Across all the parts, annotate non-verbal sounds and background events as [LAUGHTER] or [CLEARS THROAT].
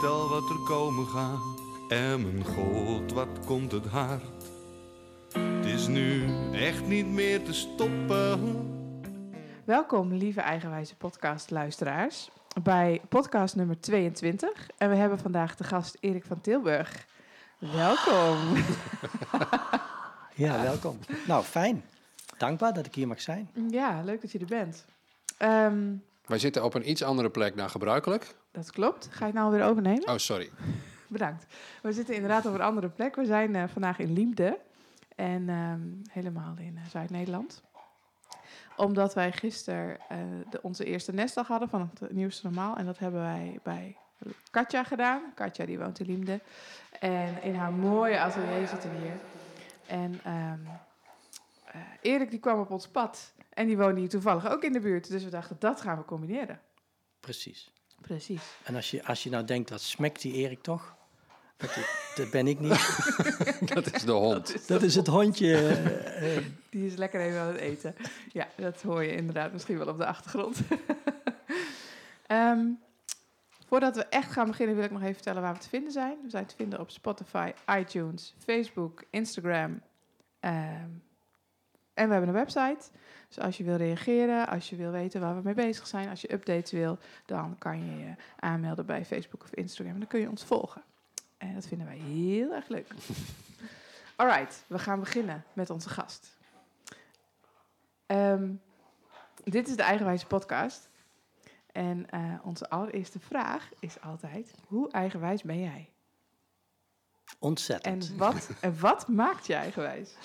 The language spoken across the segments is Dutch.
weet al wat er komen gaat. En mijn god, wat komt het hard. Het is nu echt niet meer te stoppen. Welkom, lieve eigenwijze podcastluisteraars, bij podcast nummer 22. En we hebben vandaag de gast Erik van Tilburg. Welkom. [LAUGHS] Ja, welkom. Nou, fijn. Dankbaar dat ik hier mag zijn. ja, leuk dat je er bent. Ehm, Wij zitten op een iets andere plek dan gebruikelijk. Dat klopt. Ga je het nou weer overnemen? Oh, sorry. [LAUGHS] Bedankt. We zitten inderdaad op een andere plek. We zijn eh, vandaag in Liemde en ehm, helemaal in eh, Zuid-Nederland. Omdat wij gisteren eh, de, onze eerste nestdag hadden van het nieuwste normaal. En dat hebben wij bij Katja gedaan. Katja die woont in Liemde. En in haar mooie atelier zitten we hier. En ehm, eh, Erik die kwam op ons pad. En die woonde hier toevallig ook in de buurt. Dus we dachten, dat gaan we combineren. Precies. Precies. En als je, als je nou denkt, wat smekt die Erik toch? Dat, dat ben ik niet. [LAUGHS] Dat is de hond. Dat is het hondje. eh, eh, Die is lekker even aan het eten. Ja, dat hoor je inderdaad misschien wel op de achtergrond. [LAUGHS] Ehm, voordat we echt gaan beginnen, wil ik nog even vertellen waar we te vinden zijn. We zijn te vinden op Spotify, iTunes, Facebook, Instagram. ehm, en we hebben een website. Dus als je wil reageren, als je wil weten waar we mee bezig zijn, als je updates wil, dan kan je je aanmelden bij Facebook of Instagram. En dan kun je ons volgen. En dat vinden wij heel erg leuk. [LAUGHS] Alright, we gaan beginnen met onze gast. Ehm, dit is de Eigenwijze podcast. En eh, onze allereerste vraag is altijd: hoe eigenwijs ben jij? ontzettend. En wat, en wat maakt je eigenwijs? [LAUGHS]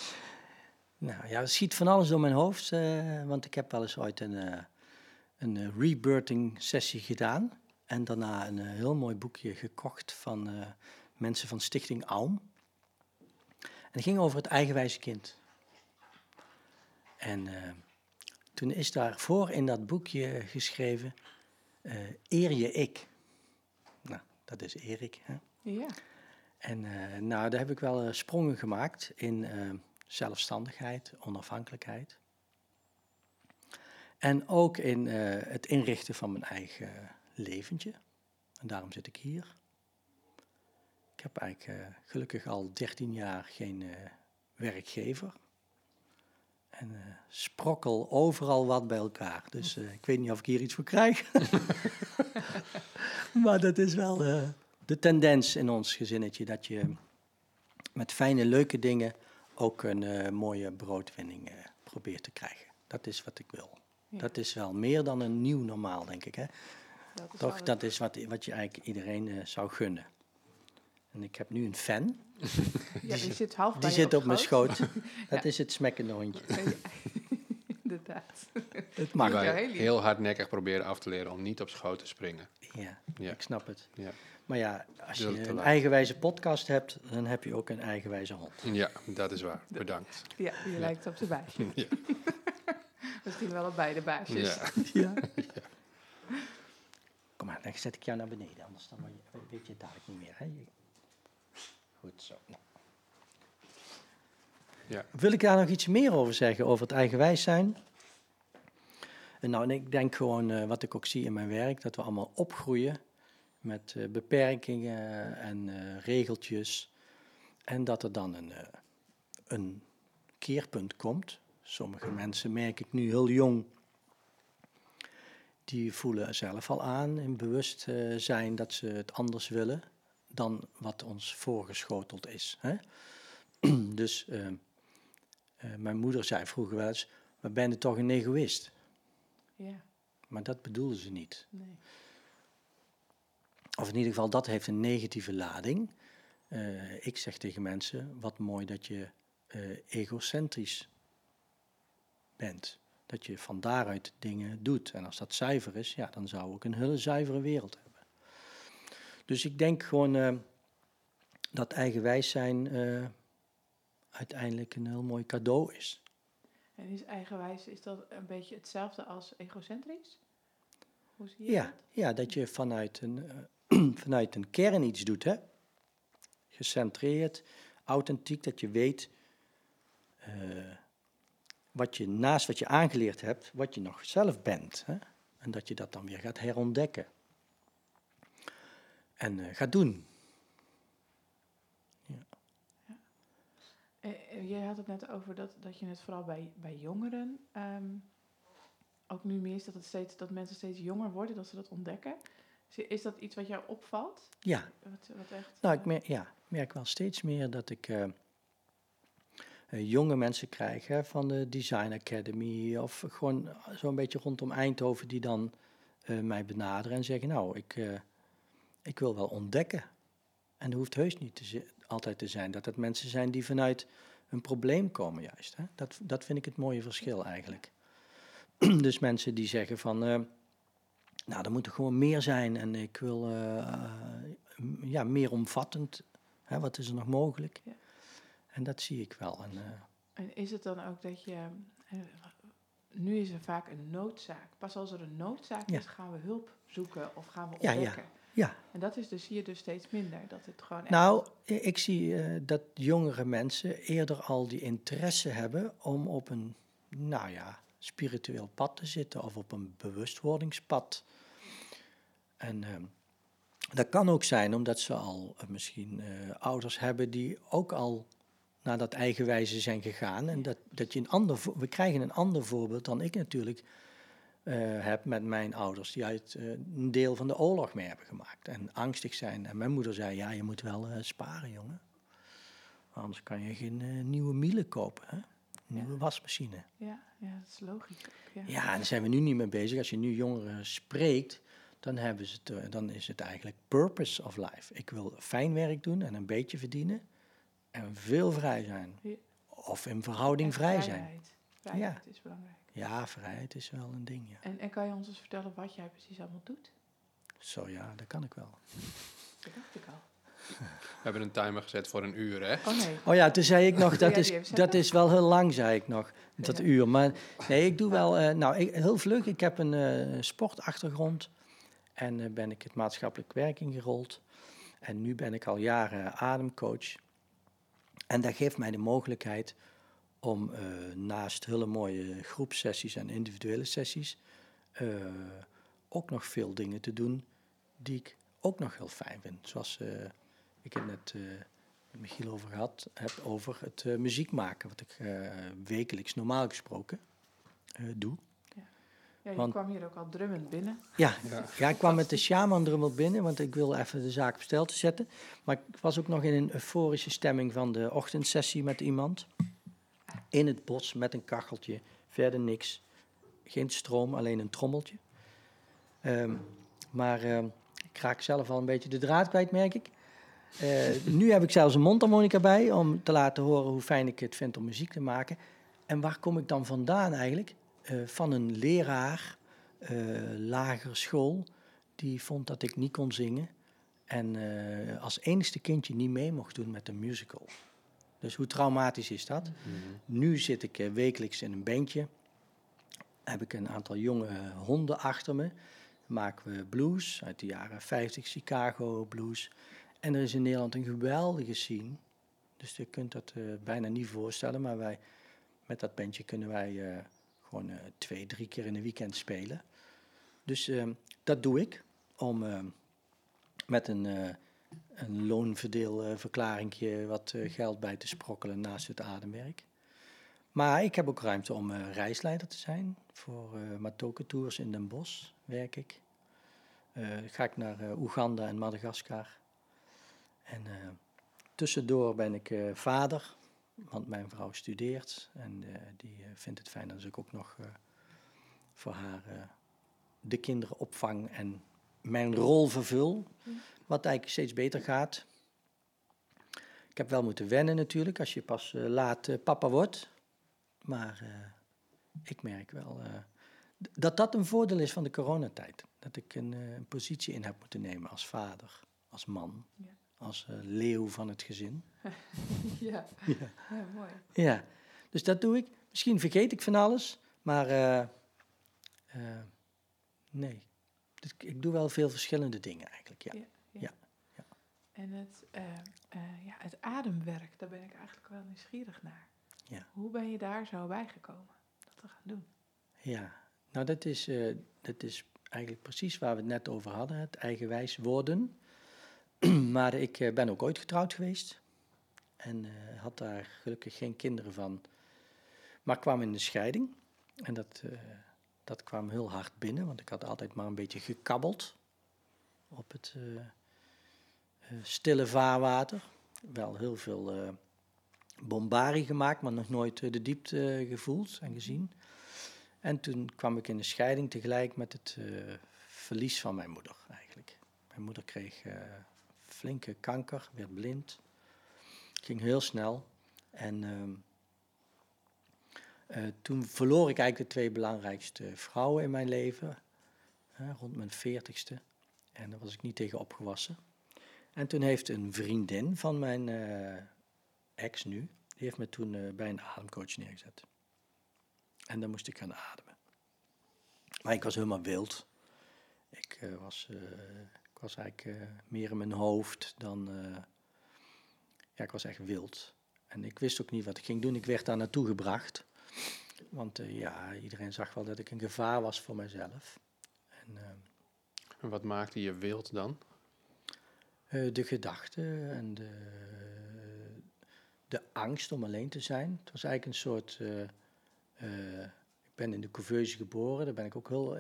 Nou ja, er schiet van alles door mijn hoofd. eh, want ik heb wel eens ooit een, eh, een eh, rebirthing sessie gedaan. En daarna een heel mooi boekje gekocht van mensen van Stichting Alm. En het ging over het eigenwijze kind. En toen is daarvoor in dat boekje geschreven, eer je ik. Nou, dat is Erik. Hè? Ja. En nou, daar heb ik wel sprongen gemaakt in zelfstandigheid, onafhankelijkheid. En ook in eh, het inrichten van mijn eigen leventje. En daarom zit ik hier. Ik heb eigenlijk eh, gelukkig al 13 jaar geen eh, werkgever. En sprokkel overal wat bij elkaar. Dus ik weet niet of ik hier iets voor krijg. [LAUGHS] maar dat is wel de tendens in ons gezinnetje. Dat je met fijne, leuke dingen ook een eh, mooie broodwinning eh, probeert te krijgen. Dat is wat ik wil. Ja. Dat is wel meer dan een nieuw normaal, denk ik. Hè? Dat is Toch, dat is wat, wat je eigenlijk iedereen eh, zou gunnen. En ik heb nu een fan. [LAUGHS] ja, die zit half Die zit op mijn schoot. schoot. [LAUGHS] Dat is het smekkende hondje. [LAUGHS] Inderdaad. Het mag. Heel hardnekkig proberen af te leren om niet op schoot te springen. Ja, Ja. ik snap het. Ja, Maar ja, als je een eigenwijze podcast hebt, dan heb je ook een eigenwijze hond. ja dat is waar. Bedankt. Ja, die lijkt op zijn baasje. Ja. [LAUGHS] Misschien wel op beide baasjes. Ja. [LAUGHS] Ja. [LAUGHS] Kom maar, dan zet ik jou naar beneden, anders dan word je- weet je het dadelijk niet meer. Hè? Je- Goed zo. Nou. Ja. Wil ik daar nog iets meer over zeggen, over het eigenwijs zijn? En nou, en ik denk gewoon, eh, wat ik ook zie in mijn werk, dat we allemaal opgroeien met eh, beperkingen en eh, regeltjes. En dat er dan een, eh, een keerpunt komt. Sommige mensen merk ik nu heel jong, die voelen zelf al aan en bewust zijn dat ze het anders willen dan wat ons voorgeschoteld is. Hè? [CLEARS THROAT] dus mijn moeder zei vroeger wel eens, maar ben je toch een egoïst? Ja, Maar dat bedoelde ze niet. nee. Of in ieder geval, dat heeft een negatieve lading. Eh, ik zeg tegen mensen, wat mooi dat je eh, egocentrisch bent. Dat je van daaruit dingen doet. En als dat zuiver is, ja, dan zou ik een hele zuivere wereld hebben. Dus ik denk gewoon eh, dat eigenwijs zijn uiteindelijk een heel mooi cadeau is. En is eigenwijs, is dat een beetje hetzelfde als egocentrisch? Hoe zie je Ja, dat? ja, dat je vanuit een, [CLEARS THROAT] vanuit een kern iets doet, hè? Gecentreerd, authentiek, dat je weet eh, wat je naast wat je aangeleerd hebt, wat je nog zelf bent. Hè? En dat je dat dan weer gaat herontdekken. en eh, ga doen. Eh, jij had het net over dat, dat je het vooral bij, bij jongeren ehm, ook nu meer dat, het steeds, dat mensen steeds jonger worden, dat ze dat ontdekken. Is- dat iets wat jou opvalt? Ja, Wat, wat echt, nou, ik eh, merk, ja, merk wel steeds meer dat ik eh, eh, jonge mensen krijg hè, van de Design Academy of gewoon zo'n beetje rondom Eindhoven die dan mij benaderen en zeggen, nou, ik, ik wil wel ontdekken. En dat hoeft heus niet te altijd te zijn dat het mensen zijn die vanuit een probleem komen juist. Hè? Dat, dat vind ik het mooie verschil eigenlijk. [CLEARS THROAT] dus mensen die zeggen van, nou, er moet er gewoon meer zijn en ik wil eh, ja, meer omvattend. Hè, wat is er nog mogelijk? Ja. En dat zie ik wel. En, eh, En is het dan ook dat je... eh, nu is er vaak een noodzaak. Pas als er een noodzaak Ja. is, gaan we hulp zoeken of gaan we Ja, ja. ontdekken. ja, En dat is dus hier dus steeds minder. Dat het gewoon echt... nou, ik zie dat jongere mensen eerder al die interesse hebben om op een, nou ja, spiritueel pad te zitten of op een bewustwordingspad. En ehm, dat kan ook zijn omdat ze al eh, misschien eh, ouders hebben die ook al naar dat eigenwijze zijn gegaan. En dat, dat je een ander, we krijgen een ander voorbeeld dan ik natuurlijk eh, heb met mijn ouders, die uit eh, een deel van de oorlog mee hebben gemaakt. En angstig zijn. En mijn moeder zei, ja, je moet wel eh, sparen, jongen. Anders kan je geen eh, nieuwe miele kopen, hè? Nieuwe wasmachine. Ja, ja, dat is logisch. ook, Ja. Ja, en daar zijn we nu niet mee bezig. Als je nu jongeren spreekt, dan, hebben ze het, eh, dan is het eigenlijk purpose of life. Ik wil fijn werk doen en een beetje verdienen en veel vrij zijn. Ja. Of in verhouding En vrij zijn. vrijheid. Vrijheid is belangrijk. Ja, vrijheid is wel een ding, ja. En, en kan je ons eens vertellen wat jij precies allemaal doet? Zo ja, dat kan ik wel. Dat dacht ik al. We hebben een timer gezet voor een uur, hè? Oh nee. Oh ja, toen zei ik nog, [LAUGHS] dat is, dat is wel heel lang, zei ik nog, dat Ja. uur. Maar nee, ik doe wel, eh, nou, ik, heel vlug. Ik heb een eh, sportachtergrond en eh, ben ik het maatschappelijk werk ingerold. En nu ben ik al jaren ademcoach. En dat geeft mij de mogelijkheid om eh, naast hele mooie groepsessies en individuele sessies eh, ook nog veel dingen te doen die ik ook nog heel fijn vind. Zoals eh, ik het net eh, met Michiel over gehad heb, over het eh, muziek maken, wat ik eh, wekelijks normaal gesproken eh, doe. Ja, je Want- kwam hier ook al drummend binnen. Ja, Ja. ja, ik kwam met de shaman drummel binnen, want ik wil even de zaak op stel te zetten. Maar ik was ook nog in een euforische stemming van de ochtendsessie met iemand. In het bos met een kacheltje, verder niks. Geen stroom, alleen een trommeltje. Ehm, maar ehm, ik raak zelf al een beetje de draad kwijt, merk ik. Eh, nu heb ik zelfs een mondharmonica bij om te laten horen hoe fijn ik het vind om muziek te maken. En waar kom ik dan vandaan eigenlijk? Eh, van een leraar eh, lagere school, die vond dat ik niet kon zingen. En als enigste kindje niet mee mocht doen met een musical. Dus hoe traumatisch is dat? Nu zit ik wekelijks in een bandje. Heb ik een aantal jonge honden achter me. Maken we blues uit de jaren 50, Chicago blues. En er is in Nederland een geweldige scene. Dus je kunt dat eh, bijna niet voorstellen. Maar wij, met dat bandje kunnen wij eh, gewoon eh, twee, drie keer in een weekend spelen. Dus eh, dat doe ik om eh, met een, een wat geld bij te sprokkelen naast het ademwerk. Maar ik heb ook ruimte om reisleider te zijn. Voor Matoke Tours in Den Bosch werk ik. Ga ik naar Oeganda en Madagaskar. En eh, tussendoor ben ik eh, vader, want mijn vrouw studeert. En eh, die vindt het fijn dat ik ook nog voor haar de kinderen opvang en mijn rol vervul. Wat eigenlijk steeds beter gaat. Ik heb wel moeten wennen natuurlijk, als je pas laat papa wordt. Maar ik merk wel dat dat een voordeel is van de coronatijd. Dat ik een, een positie in heb moeten nemen als vader, als man, Ja. Als eh, leeuw van het gezin. [LAUGHS] ja. Ja. ja, mooi. Ja, dus dat doe ik. Misschien vergeet ik van alles, maar eh, eh, nee. Dus ik- doe wel veel verschillende dingen eigenlijk, ja. En het, eh, eh, ja, het ademwerk, daar ben ik eigenlijk wel nieuwsgierig naar. Ja. Hoe ben je daar zo bij gekomen dat te gaan doen? Ja, nou dat is, dat is eigenlijk precies waar we het net over hadden, het eigenwijs worden. [CLEARS THROAT] maar ik eh, ben ook ooit getrouwd geweest. En eh, had daar gelukkig geen kinderen van. Maar kwam in de scheiding. En dat, eh, dat kwam heel hard binnen, want ik had altijd maar een beetje gekabbeld op het stille vaarwater. Wel heel veel bombarie gemaakt, maar nog nooit de diepte gevoeld en gezien. En toen kwam ik in de scheiding tegelijk met het verlies van mijn moeder eigenlijk. Mijn moeder kreeg flinke kanker, werd blind. Ging heel snel. En ehm, eh, toen verloor ik eigenlijk de twee belangrijkste vrouwen in mijn leven. rond mijn veertigste. En daar was ik niet tegen opgewassen. En toen heeft een vriendin van mijn eh, ex nu, die heeft me toen eh, bij een ademcoach neergezet. En dan moest ik gaan ademen. Maar ik was helemaal wild. Ik, was, was eigenlijk eh, meer in mijn hoofd dan... eh, ja, ik was echt wild. En ik wist ook niet wat ik ging doen. Ik werd daar naartoe gebracht. Want eh, ja, iedereen zag wel dat ik een gevaar was voor mezelf. En, En wat maakte je wild dan? De gedachten en de, de angst om alleen te zijn. Het was eigenlijk een soort. ik ben in de couveuse geboren, daar ben ik ook heel,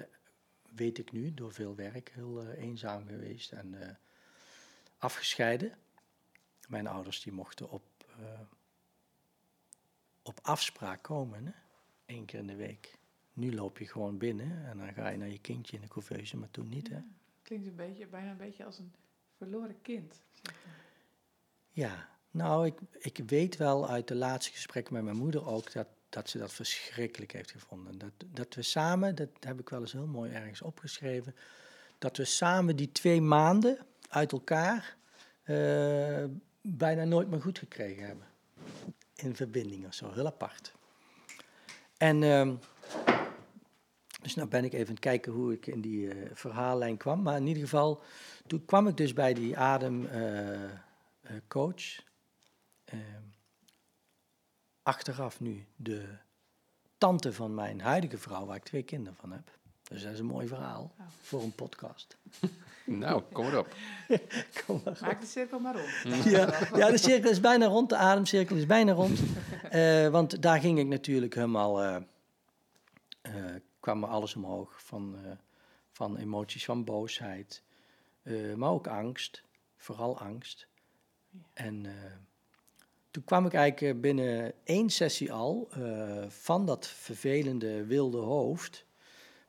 weet ik nu, door veel werk, heel eh, eenzaam geweest en eh, afgescheiden. Mijn ouders die mochten op, eh, op afspraak komen, hè? één keer in de week. Nu loop je gewoon binnen en dan ga je naar je kindje in de couveuse, maar toen niet. Hè? Klinkt een beetje, bijna een beetje als een verloren kind. Ja, nou, ik, ik weet wel uit de laatste gesprekken met mijn moeder ook dat, dat ze dat verschrikkelijk heeft gevonden. Dat, dat we samen, dat heb ik wel eens heel mooi ergens opgeschreven, dat we samen die twee maanden uit elkaar eh, bijna nooit meer goed gekregen hebben. In verbinding of zo, heel apart. En ehm, dus nou ben ik even aan het kijken hoe ik in die eh, verhaallijn kwam. Maar in ieder geval, toen kwam ik dus bij die ademcoach. Achteraf nu de tante van mijn huidige vrouw, waar ik twee kinderen van heb. Dus dat is een mooi verhaal Oh. voor een podcast. [LAUGHS] Nou, kom erop. [LAUGHS] Kom maar. Maak de cirkel maar rond. Ja, ja, de cirkel is bijna rond, de ademcirkel is bijna rond. [LAUGHS] Eh, want daar ging ik natuurlijk helemaal, eh, eh, kwam er alles omhoog van, eh, van emoties van boosheid, eh, maar ook angst, vooral angst. En eh, toen kwam ik eigenlijk eh, binnen één sessie al eh, van dat vervelende wilde hoofd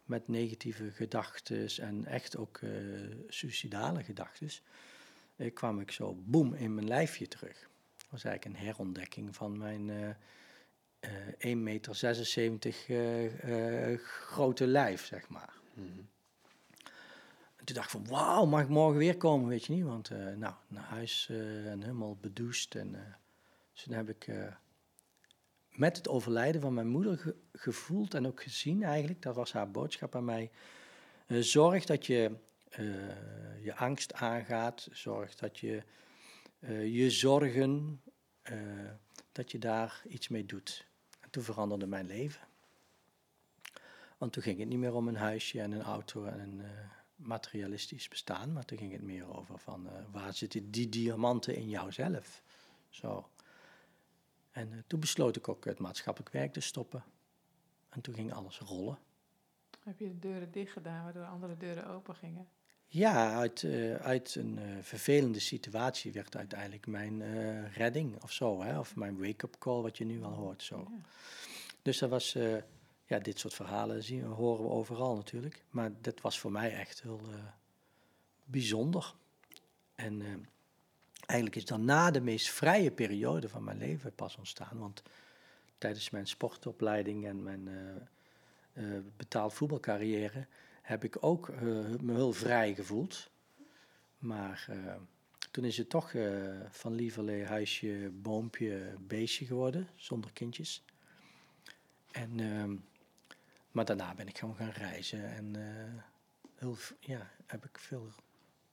met negatieve gedachten en echt ook eh suicidale gedachten eh, kwam ik zo boem in mijn lijfje terug. Dat was eigenlijk een herontdekking van mijn eh 1,76 meter eh, eh, grote lijf, zeg maar. Mhm. En toen dacht ik van, wauw, mag ik morgen weer komen, weet je niet? Want, nou, naar huis en helemaal bedoucht. En, dus toen heb ik eh, met het overlijden van mijn moeder ge- gevoeld en ook gezien eigenlijk, dat was haar boodschap aan mij, eh, zorg dat je eh, je angst aangaat, zorg dat je je zorgen, dat je daar iets mee doet. En toen veranderde mijn leven. Want toen ging het niet meer om een huisje en een auto en een materialistisch bestaan, maar toen ging het meer over van waar zitten die diamanten in jouzelf. Zo. En eh, toen besloot ik ook het maatschappelijk werk te stoppen. En toen ging alles rollen. Heb je de deuren dicht gedaan, waardoor andere deuren open gingen? Ja, uit, eh, uit een eh, vervelende situatie werd uiteindelijk mijn redding of zo. Hè? Of mijn wake-up call, wat je nu al hoort. Zo. Ja. Dus dat was, ja, dit soort verhalen zien, horen we overal natuurlijk. Maar dat was voor mij echt heel bijzonder. En eigenlijk is dan na de meest vrije periode van mijn leven pas ontstaan. Want tijdens mijn sportopleiding en mijn eh, eh, betaald voetbalcarrière heb ik ook eh, me heel vrij gevoeld. Maar toen is het toch van lieverlee huisje, boompje, beestje geworden, zonder kindjes. En, ehm, maar daarna ben ik gewoon gaan reizen en heel, ja, heb ik veel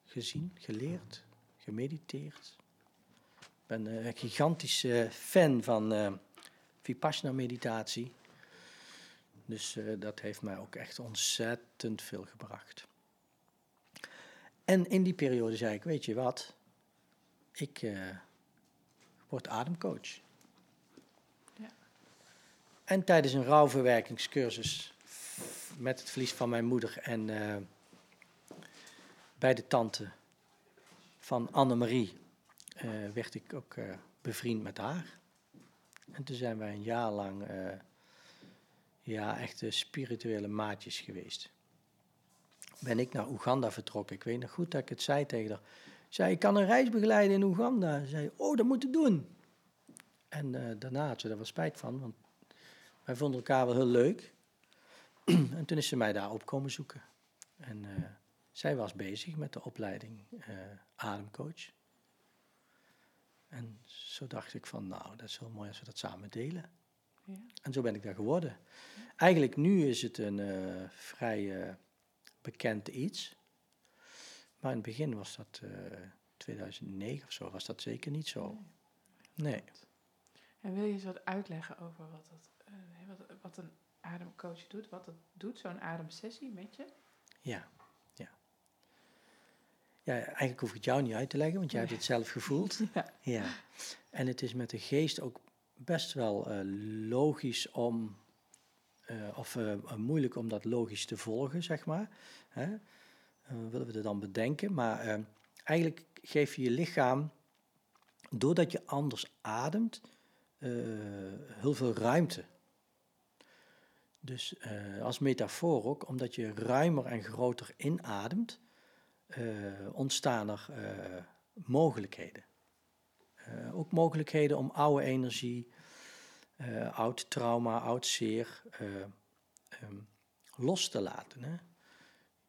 gezien, geleerd, gemediteerd. Ik ben eh, een gigantische fan van eh Vipassana-meditatie. Dus eh, dat heeft mij ook echt ontzettend veel gebracht. En in die periode zei ik, weet je wat, ik word ademcoach. Ja. En tijdens een rouwverwerkingscursus met het verlies van mijn moeder en bij de tante van Annemarie eh werd ik ook eh, bevriend met haar. En toen zijn wij een jaar lang eh, ja, echte spirituele maatjes geweest. Ben ik naar Oeganda vertrokken. Ik weet nog goed dat ik het zei tegen haar. Ik zei, ik kan een reis begeleiden in Oeganda. Ze zei, oh, dat moet je doen. En daarna had ze daar wel spijt van, want wij vonden elkaar wel heel leuk. [CLEARS THROAT] en toen is ze mij daar op komen zoeken. En zij was bezig met de opleiding eh, ademcoach. En zo dacht ik van, nou, dat is heel mooi als we dat samen delen. Ja. En zo ben ik daar geworden. Eigenlijk nu is het een eh, vrij eh, bekend iets. Maar in het begin was dat eh 2009 of zo, was dat zeker niet zo. Nee. En wil je eens wat uitleggen over wat, dat, wat, wat een ademcoach doet? Wat het doet, zo'n ademsessie met je? Ja, ja. Eigenlijk hoef ik het jou niet uit te leggen, want jij hebt het zelf gevoeld. [LAUGHS] Ja. Ja. En het is met de geest ook best wel eh, logisch om, eh, of eh, moeilijk om dat logisch te volgen, zeg maar. Hè? Willen we er dan bedenken? Maar eigenlijk geef je je lichaam, doordat je anders ademt, heel veel ruimte. Dus als metafoor ook, omdat je ruimer en groter inademt, ontstaan er eh, mogelijkheden. Eh, ook mogelijkheden om oude energie, eh, oud trauma, oud zeer eh, ehm, los te laten. Hè?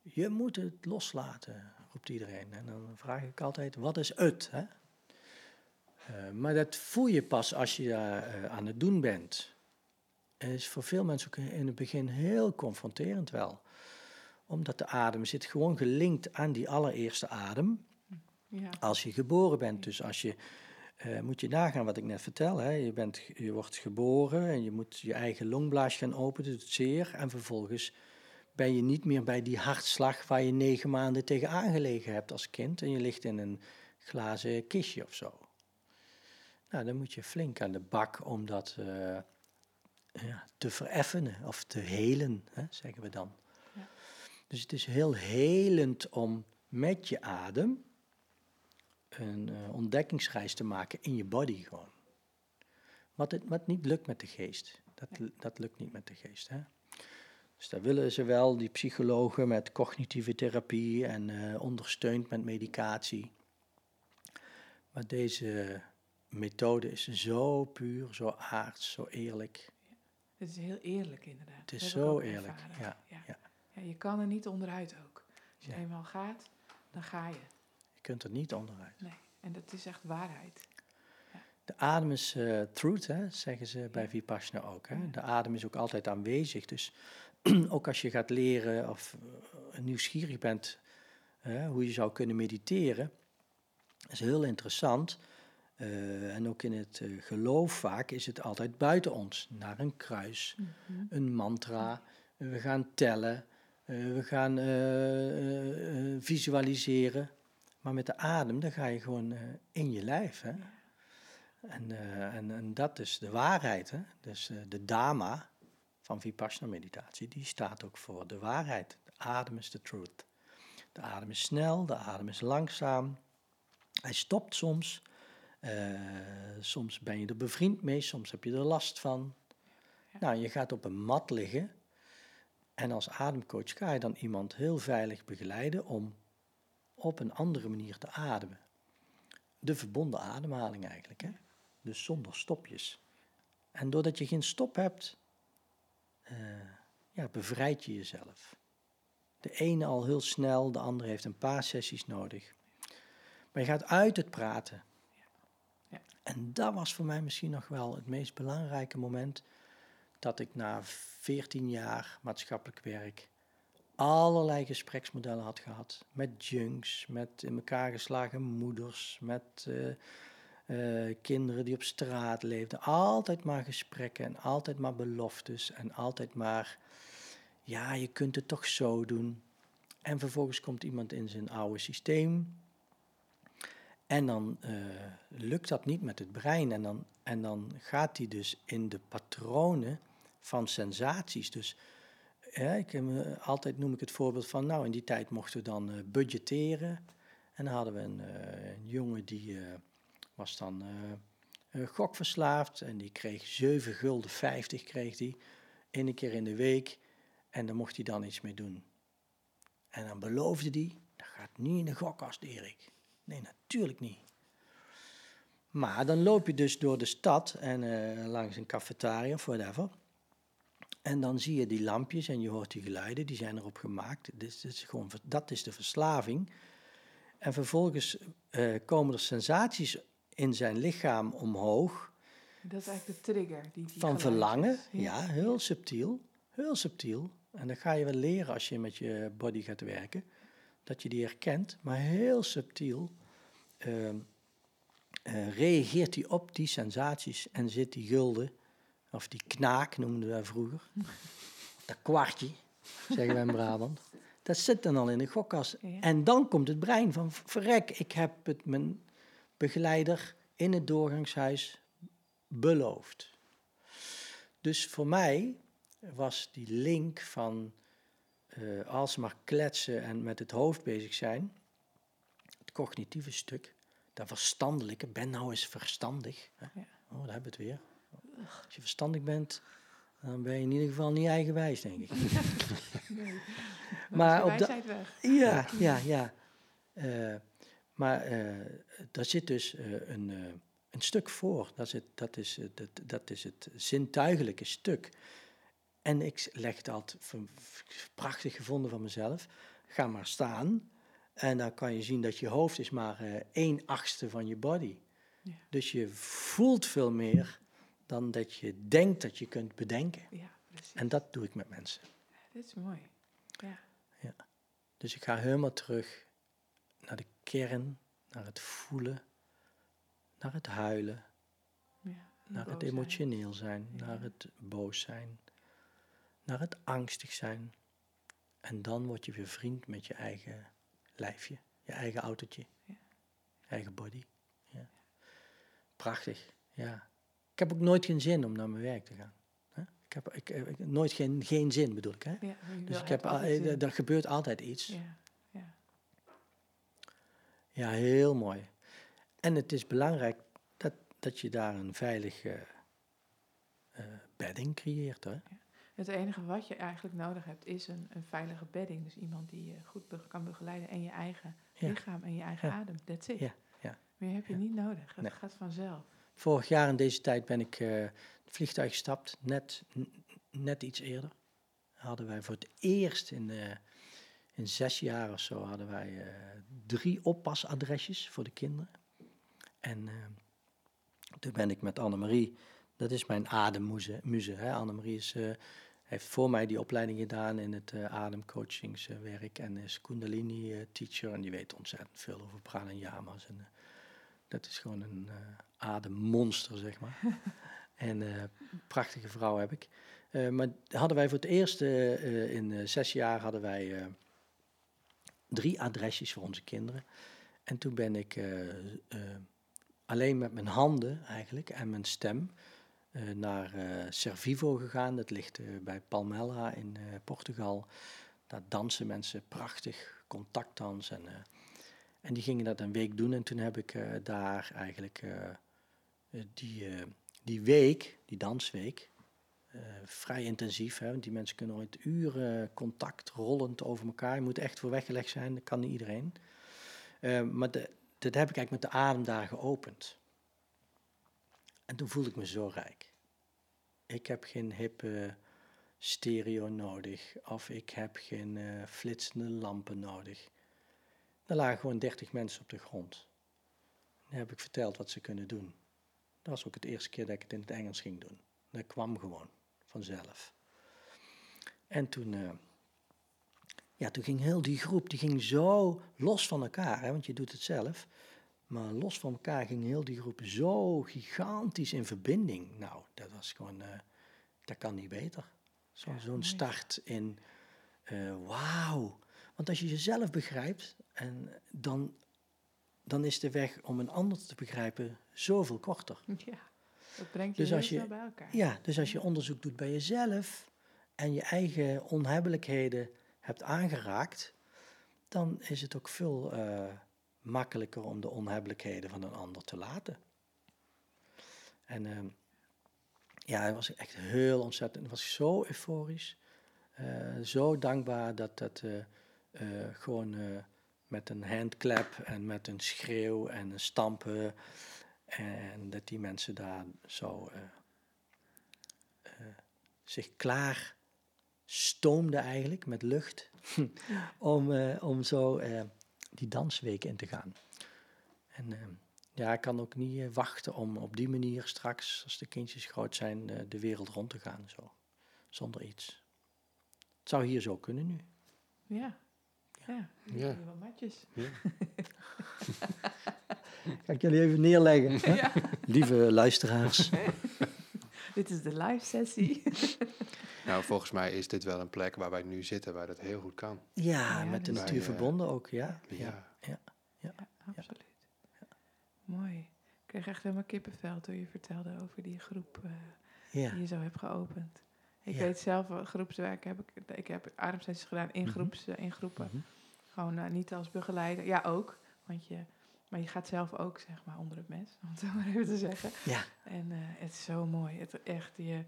Je moet het loslaten, roept iedereen. En dan vraag ik altijd, wat is het? Hè? Eh, maar dat voel je pas als je daar eh, aan het doen bent. Het is voor veel mensen ook in het begin heel confronterend wel. Omdat de adem zit gewoon gelinkt aan die allereerste adem Ja. als je geboren bent. Dus als je, eh, moet je nagaan wat ik net vertel. Hè. Je, bent, je wordt geboren en je moet je eigen longblaas gaan openen, doet zeer. En vervolgens ben je niet meer bij die hartslag waar je negen maanden tegen aangelegen hebt als kind. En je ligt in een glazen kistje of zo. Nou, dan moet je flink aan de bak om dat eh, ja, te vereffenen of te helen, hè, zeggen we dan. Dus het is heel helend om met je adem een eh, ontdekkingsreis te maken in je body gewoon. Wat, het, wat niet lukt met de geest. Dat, dat lukt niet met de geest. Hè? Dus daar willen ze wel, die psychologen, met cognitieve therapie en eh, ondersteund met medicatie. Maar deze methode is zo puur, zo aards, zo eerlijk. Het is heel eerlijk inderdaad. Het is zo eerlijk, Ja. ja. Ja, je kan er niet onderuit ook. Als je eenmaal gaat, dan ga je. Je kunt er niet onderuit. Nee. En dat is echt waarheid. De adem is eh, truth, hè, zeggen ze bij Vipassana ook. Hè. De adem is ook altijd aanwezig. Dus [CLEARS THROAT] ook als je gaat leren of eh, nieuwsgierig bent hè, hoe je zou kunnen mediteren, is heel interessant. Eh, en ook in het geloof vaak is het altijd buiten ons. Naar een kruis, Mhm. een mantra, we gaan tellen, eh, we gaan eh, eh, visualiseren. Maar met de adem, dan ga je gewoon in je lijf. Hè? En, en, en dat is de waarheid. Hè? Dus de Dharma van Vipassana meditatie, die staat ook voor de waarheid. De adem is de truth. De adem is snel, de adem is langzaam. Hij stopt soms. Soms ben je er bevriend mee, soms heb je er last van. Ja. Nou, je gaat op een mat liggen. En als ademcoach ga je dan iemand heel veilig begeleiden om op een andere manier te ademen. De verbonden ademhaling eigenlijk, hè? dus zonder stopjes. En doordat je geen stop hebt, eh, ja, bevrijd je jezelf. De ene al heel snel, de andere heeft een paar sessies nodig. Maar je gaat uit het praten. Ja. En dat was voor mij misschien nog wel het meest belangrijke moment dat ik na 14 jaar maatschappelijk werk allerlei gespreksmodellen had gehad. Met junks, met in elkaar geslagen moeders, met eh, eh, kinderen die op straat leefden. Altijd maar gesprekken en altijd maar beloftes en altijd maar, ja, je kunt het toch zo doen. En vervolgens komt iemand in zijn oude systeem. En dan eh, lukt dat niet met het brein. En dan, en dan gaat hij dus in de patronen van sensaties. Dus ja, ik heb, eh, altijd noem ik het voorbeeld van, nou in die tijd mochten we dan eh, budgetteren. En dan hadden we een, eh, jongen die was dan gokverslaafd en die kreeg 7 gulden 50 kreeg die één keer in de week. En daar mocht hij dan iets mee doen. En dan beloofde hij, dat gaat niet in de gokkast Erik. Nee, natuurlijk niet. Maar dan loop je dus door de stad en langs een cafetaria of whatever. En dan zie je die lampjes en je hoort die geluiden, die zijn erop gemaakt. Dus dat is, gewoon, dat is de verslaving. En vervolgens eh, komen er sensaties in zijn lichaam omhoog Dat is eigenlijk de trigger. Die, die van verlangen. Ja, heel subtiel. Heel subtiel. En dat ga je wel leren als je met je body gaat werken. Dat je die herkent, maar heel subtiel ehm, eh, reageert hij op die sensaties en zit die gulden, of die knaak noemden wij vroeger, [LAUGHS] dat kwartje, zeggen wij in Brabant, dat zit dan al in de gokkast. Ja. En dan komt het brein van, verrek, ik heb het mijn begeleider in het doorgangshuis beloofd. Dus voor mij was die link van eh alsmaar kletsen en met het hoofd bezig zijn, het cognitieve stuk, dat verstandelijke, ben nou eens verstandig. Hè? Ja. Oh, daar hebben we het weer. Als je verstandig bent, dan ben je in ieder geval niet eigenwijs, denk ik. [LAUGHS] Nee. Maar op de- weg. Ja, ja, ja. Eh, maar eh, daar zit dus eh, een, een stuk voor. Dat is, het, dat, is, dat, dat is het zintuigelijke stuk. En ik leg het altijd v- v- prachtig gevonden van mezelf. Ga maar staan. En dan kan je zien dat je hoofd is maar één achtste van je body. Ja. Dus je voelt veel meer dan dat je denkt dat je kunt bedenken. Ja, precies. En dat doe ik met mensen. Dit is mooi. Ja. Dus ik ga helemaal terug naar de kern, naar het voelen, naar het huilen, ja. naar het emotioneel zijn, Ja. naar het boos zijn, naar het angstig zijn. En dan word je weer vriend met je eigen lijfje, je eigen autootje, Ja. je eigen body. Ja. Prachtig, ja. Ik heb ook nooit geen zin om naar mijn werk te gaan. Ik heb ik, ik, nooit geen, geen zin, bedoel ik. Hè? Ja, Dus ik heb, al- eh, er gebeurt altijd iets. Ja, ja. Ja, heel mooi. En het is belangrijk dat, dat je daar een veilige eh, bedding creëert. Hè? Het enige wat je eigenlijk nodig hebt is een, een veilige bedding. Dus iemand die je goed be- kan begeleiden en je eigen lichaam en je eigen adem. That's it. Ja, ja. Meer heb je niet nodig. Het Nee. gaat vanzelf. Vorig jaar in deze tijd ben ik eh, het vliegtuig gestapt, net, net iets eerder. Hadden wij voor het eerst in, eh, in zes jaar of zo hadden wij eh, drie oppasadresjes voor de kinderen. En toen ben ik met Annemarie, dat is mijn ademmuze. Muze, hè? Annemarie is, heeft voor mij die opleiding gedaan in het ademcoachingswerk en is Kundalini eh, teacher en die weet ontzettend veel over pranayama's. En, dat is gewoon een ademmonster, zeg maar. [LAUGHS] en eh prachtige vrouw heb ik. Eh, maar hadden wij voor het eerst eh, in zes jaar hadden wij drie adresjes voor onze kinderen. En toen ben ik alleen met mijn handen eigenlijk en mijn stem naar Servivo gegaan. Dat ligt bij Palmela in Portugal. Daar dansen mensen prachtig, contactdans. En, en die gingen dat een week doen. En toen heb ik daar eigenlijk die, eh, die week, die dansweek, eh, vrij intensief. Hè, want die mensen kunnen ooit uren contact rollend over elkaar. Je moet echt voor weggelegd zijn, dat kan niet iedereen. Eh, maar dat heb ik eigenlijk met de adem daar geopend. En toen voelde ik me zo rijk. Ik heb geen hippe stereo nodig. Of ik heb geen eh, flitsende lampen nodig. Er lagen gewoon 30 mensen op de grond. Dan heb ik verteld wat ze kunnen doen. Dat was ook het eerste keer dat ik het in het Engels ging doen. Dat kwam gewoon vanzelf. En toen, eh, ja, toen ging heel die groep, die ging zo los van elkaar, hè, want je doet het zelf. Maar los van elkaar ging heel die groep zo gigantisch in verbinding. Nou, dat was gewoon, eh, dat kan niet beter. Ja, Zo'n start in, eh, wauw. Want als je jezelf begrijpt, en dan dan is de weg om een ander te begrijpen zoveel korter. [LAUGHS] Ja, dat brengt je Dus als je- bij elkaar. Ja, dus als je onderzoek doet bij jezelf en je eigen onhebbelijkheden hebt aangeraakt, dan is het ook veel eh, makkelijker om de onhebbelijkheden van een ander te laten. En ehm, ja, het was echt heel ontzettend. Was zo euforisch, eh, zo dankbaar dat dat eh, gewoon met een handclap en met een schreeuw en een stampen en dat die mensen daar zo eh, eh, zich klaar stoomden eigenlijk met lucht om, eh, om zo die dansweek in te gaan. En ja, ik kan ook niet wachten om op die manier straks, als de kindjes groot zijn, de wereld rond te gaan. Zo, zonder iets. Het zou hier zo kunnen nu. Ja. Ja, Ja. wel matjes. Ja. [LAUGHS] Ga ik jullie even neerleggen? Ja. lieve luisteraars. [LAUGHS] Dit is de live sessie. [LAUGHS] Nou, volgens mij is dit wel een plek waar wij nu zitten, waar dat heel goed kan. Ja, Ja, met de natuur verbonden ook, ja. Ja. ja. Ja, absoluut. Mooi. Ik kreeg echt helemaal kippenvel toen je vertelde over die groep eh, ja. die je zo hebt geopend. Ik Ja. weet zelf, wel, groepswerk heb ik, ik heb ademsessies gedaan in, Mhm. groeps, eh, in groepen. Mhm. Gewoon eh, niet als begeleider. Ja, ook. Want je, maar je gaat zelf ook, zeg maar, onder het mes, [LAUGHS] om het zo maar even te zeggen. Ja. En eh, het is zo mooi. Het echt, je,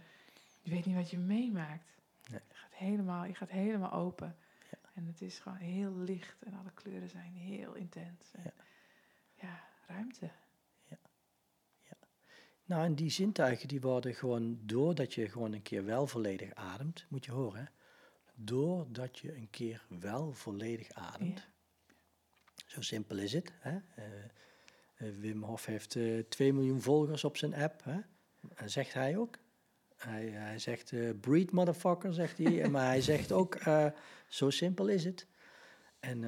je weet niet wat je meemaakt. Nee. Je, gaat helemaal, je gaat helemaal open. Ja. En het is gewoon heel licht en alle kleuren zijn heel intens. En, Ja. ja, ruimte. Nou, en die zintuigen die worden gewoon, doordat je gewoon een keer wel volledig ademt, moet je horen, hè? doordat je een keer wel volledig ademt. Ja. Zo simpel is het. Hè? Eh, eh, Wim Hof heeft eh 2 miljoen volgers op zijn app. Hè? En zegt hij ook. Hij, hij zegt, eh breed motherfucker, zegt hij. [LAUGHS] maar hij zegt ook, zo simpel is het. En